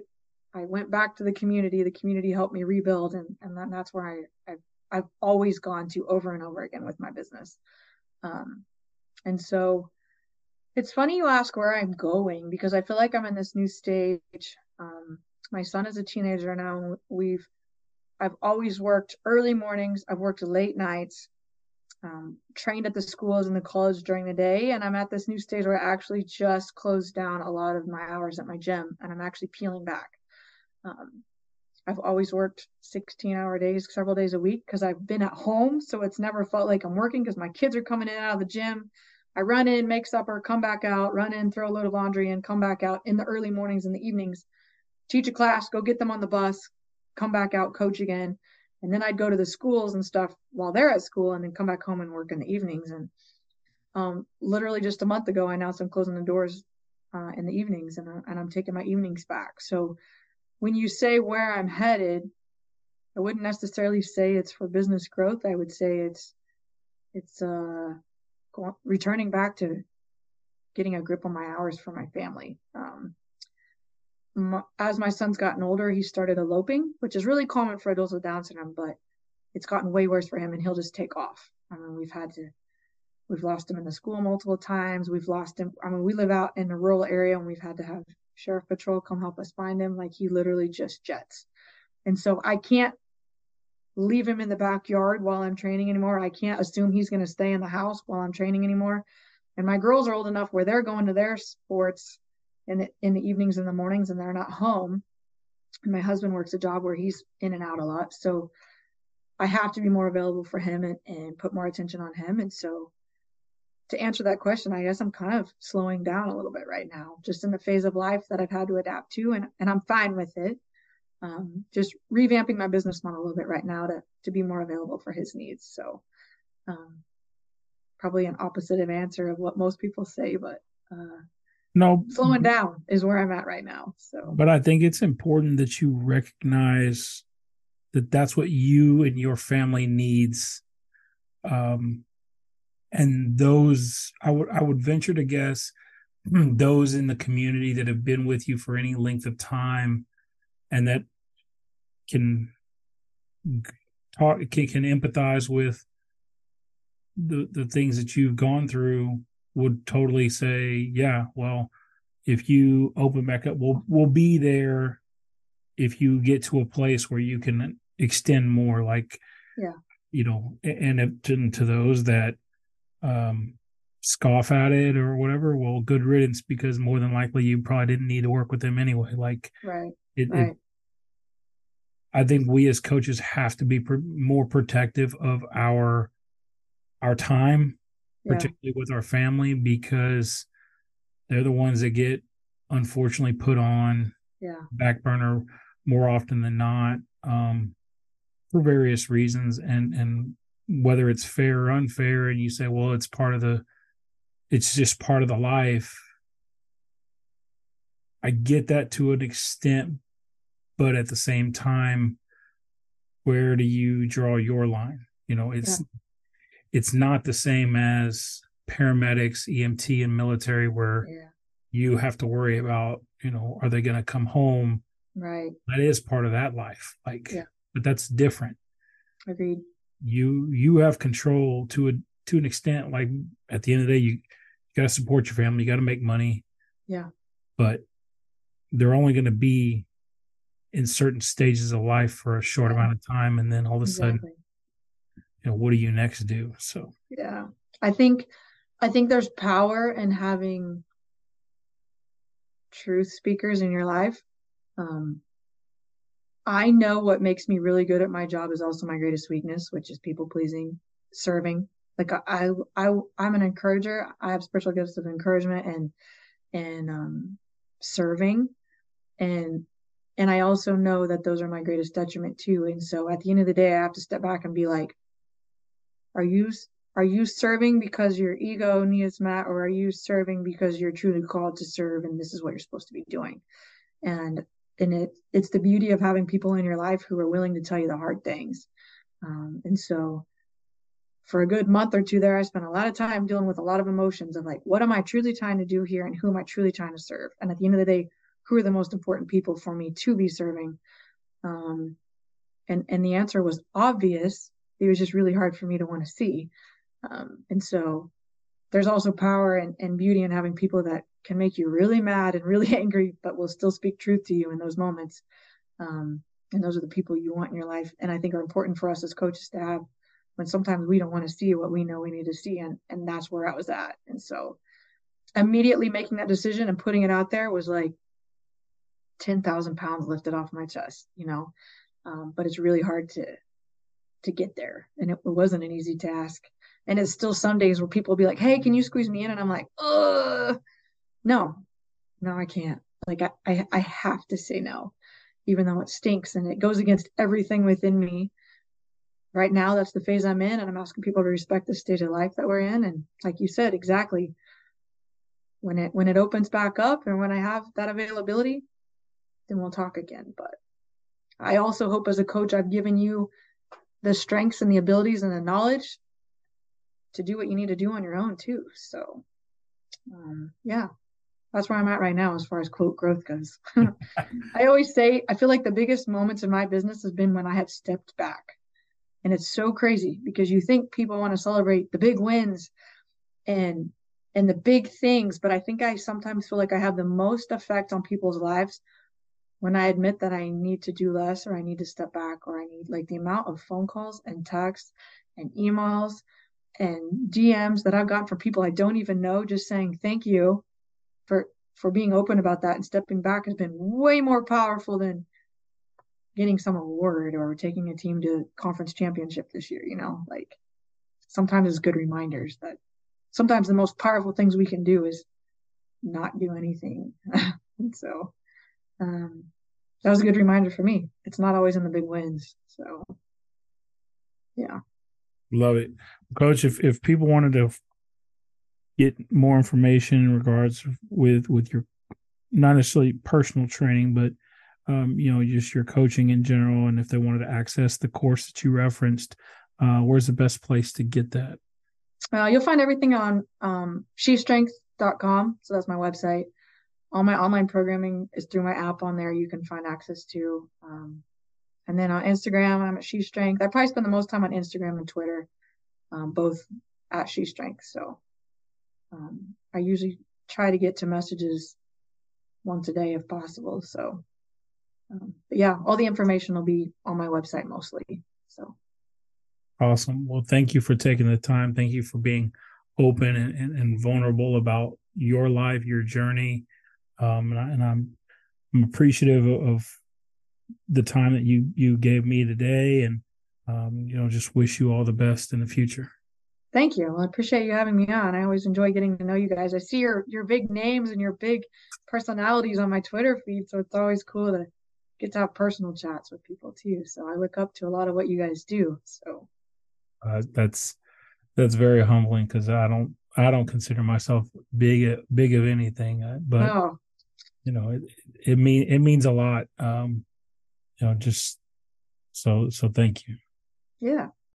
I went back to the community. The community helped me rebuild, and and then that's where I, I've, I've always gone to over and over again with my business. Um, and so it's funny you ask where I'm going because I feel like I'm in this new stage. Um, my son is a teenager now. We've I've always worked early mornings. I've worked late nights. Um, trained at the schools and the college during the day, and I'm at this new stage where I actually just closed down a lot of my hours at my gym, and I'm actually peeling back. Um, I've always worked 16 hour days, several days a week because I've been at home. So it's never felt like I'm working because my kids are coming in and out of the gym. I run in, make supper, come back out, run in, throw a load of laundry and come back out in the early mornings and the evenings, teach a class, go get them on the bus, come back out, coach again. And then I'd go to the schools and stuff while they're at school and then come back home and work in the evenings. And um, literally just a month ago, I announced I'm closing the doors uh, in the evenings and, and I'm taking my evenings back. So when you say where I'm headed, I wouldn't necessarily say it's for business growth. I would say it's it's uh returning back to getting a grip on my hours for my family. Um, my, as my son's gotten older, he started eloping, which is really common for adults with Down syndrome, but it's gotten way worse for him, and he'll just take off. I mean, we've had to, we've lost him in the school multiple times. We've lost him. I mean, we live out in a rural area, and we've had to have sheriff patrol come help us find him like he literally just jets and so i can't leave him in the backyard while i'm training anymore i can't assume he's going to stay in the house while i'm training anymore and my girls are old enough where they're going to their sports in the in the evenings and the mornings and they're not home and my husband works a job where he's in and out a lot so i have to be more available for him and, and put more attention on him and so to answer that question, I guess I'm kind of slowing down a little bit right now, just in the phase of life that I've had to adapt to, and and I'm fine with it. Um, just revamping my business model a little bit right now to to be more available for his needs. So, um, probably an opposite of answer of what most people say, but uh, no, slowing down is where I'm at right now. So, but I think it's important that you recognize that that's what you and your family needs. Um, and those, I would, I would venture to guess, those in the community that have been with you for any length of time, and that can talk, can, can empathize with the the things that you've gone through would totally say, yeah, well, if you open back up, we'll we'll be there if you get to a place where you can extend more, like yeah, you know, and to, to those that um scoff at it or whatever, well, good riddance because more than likely you probably didn't need to work with them anyway. Like right, it, right. It, I think we as coaches have to be pr- more protective of our our time, yeah. particularly with our family, because they're the ones that get unfortunately put on yeah. back burner more often than not um, for various reasons, and and whether it's fair or unfair, and you say, well, it's part of the, it's just part of the life. I get that to an extent, but at the same time, where do you draw your line? You know, it's yeah it's not the same as paramedics, EMT, and military where yeah. you have to worry about, you know, are they going to come home? Right. That is part of that life. Like, yeah. but that's different. Agreed. You you have control to a to an extent. Like at the end of the day, you, you got to support your family. You got to make money. Yeah. But they're only going to be in certain stages of life for a short yeah. amount of time, and then all of a exactly. sudden you know what do you next do? So yeah. I think i think there's power in having truth speakers in your life. Um i know what makes me really good at my job is also my greatest weakness which is people pleasing serving. Like i i i'm an encourager. I have spiritual gifts of encouragement and and um serving. And and i also know that those are my greatest detriment too. And so at the end of the day i have to step back and be like are you are you serving because your ego needs met, or are you serving because you're truly called to serve and this is what you're supposed to be doing? And and it it's the beauty of having people in your life who are willing to tell you the hard things. Um, and so for a good month or two there, I spent a lot of time dealing with a lot of emotions of like, what am I truly trying to do here and who am I truly trying to serve? And at the end of the day, who are the most important people for me to be serving? Um, and and the answer was obvious it was just really hard for me to want to see. Um, and so there's also power and, and beauty in having people that can make you really mad and really angry, but will still speak truth to you in those moments. Um, and those are the people you want in your life. And I think are important for us as coaches to have when sometimes we don't want to see what we know we need to see. And, and that's where I was at. And so immediately making that decision and putting it out there was like 10,000 pounds lifted off my chest, you know? Um, but it's really hard to to get there. And it, wasn't an easy task. And it's still some days where people will be like, Hey, can you squeeze me in? And I'm like, Ugh, no, no, I can't. Like I, I, I have to say no, even though it stinks and it goes against everything within me. Right now, that's the phase I'm in, and I'm asking people to respect the stage of life that we're in. And like you said, exactly when it when it opens back up and when I have that availability, then we'll talk again. But I also hope as a coach I've given you the strengths and the abilities and the knowledge to do what you need to do on your own too. So, um, yeah, that's where I'm at right now as far as quote growth goes. I always say I feel like the biggest moments in my business has been when I have stepped back. And it's so crazy because you think people want to celebrate the big wins and and the big things, but I think I sometimes feel like I have the most effect on people's lives when I admit that I need to do less or I need to step back or I need like the amount of phone calls and texts and emails and DMs that I've gotten from people I don't even know just saying thank you for for being open about that and stepping back has been way more powerful than getting some award or taking a team to conference championship this year, you know, like sometimes it's good reminders that sometimes the most powerful things we can do is not do anything. and so um, that was a good reminder for me. It's not always in the big wins. So, yeah. Love it, Coach. If if people wanted to get more information in regards with with your not necessarily personal training, but um, you know, just your coaching in general, and if they wanted to access the course that you referenced, uh, where's the best place to get that? Uh, you'll find everything on um, shestrength.com. So that's my website. All my online programming is through my app on there. You can find access to. Um, and then on Instagram, I'm at She Strength. I probably spend the most time on Instagram and Twitter, um, both at She Strength. So um, I usually try to get to messages once a day if possible. So, um, but yeah, all the information will be on my website mostly. So awesome. Well, thank you for taking the time. Thank you for being open and, and, and vulnerable about your life, your journey. Um, and, I, and I'm, I'm appreciative of the time that you you gave me today, and um, you know, just wish you all the best in the future. Thank you. I appreciate you having me on. I always enjoy getting to know you guys. I see your your big names and your big personalities on my Twitter feed, so it's always cool to get to have personal chats with people too. So I look up to a lot of what you guys do. So uh, that's that's very humbling because I don't I don't consider myself big big of anything, uh, but oh. You know it it mean it means a lot. Um, you know, just so so thank you. Yeah,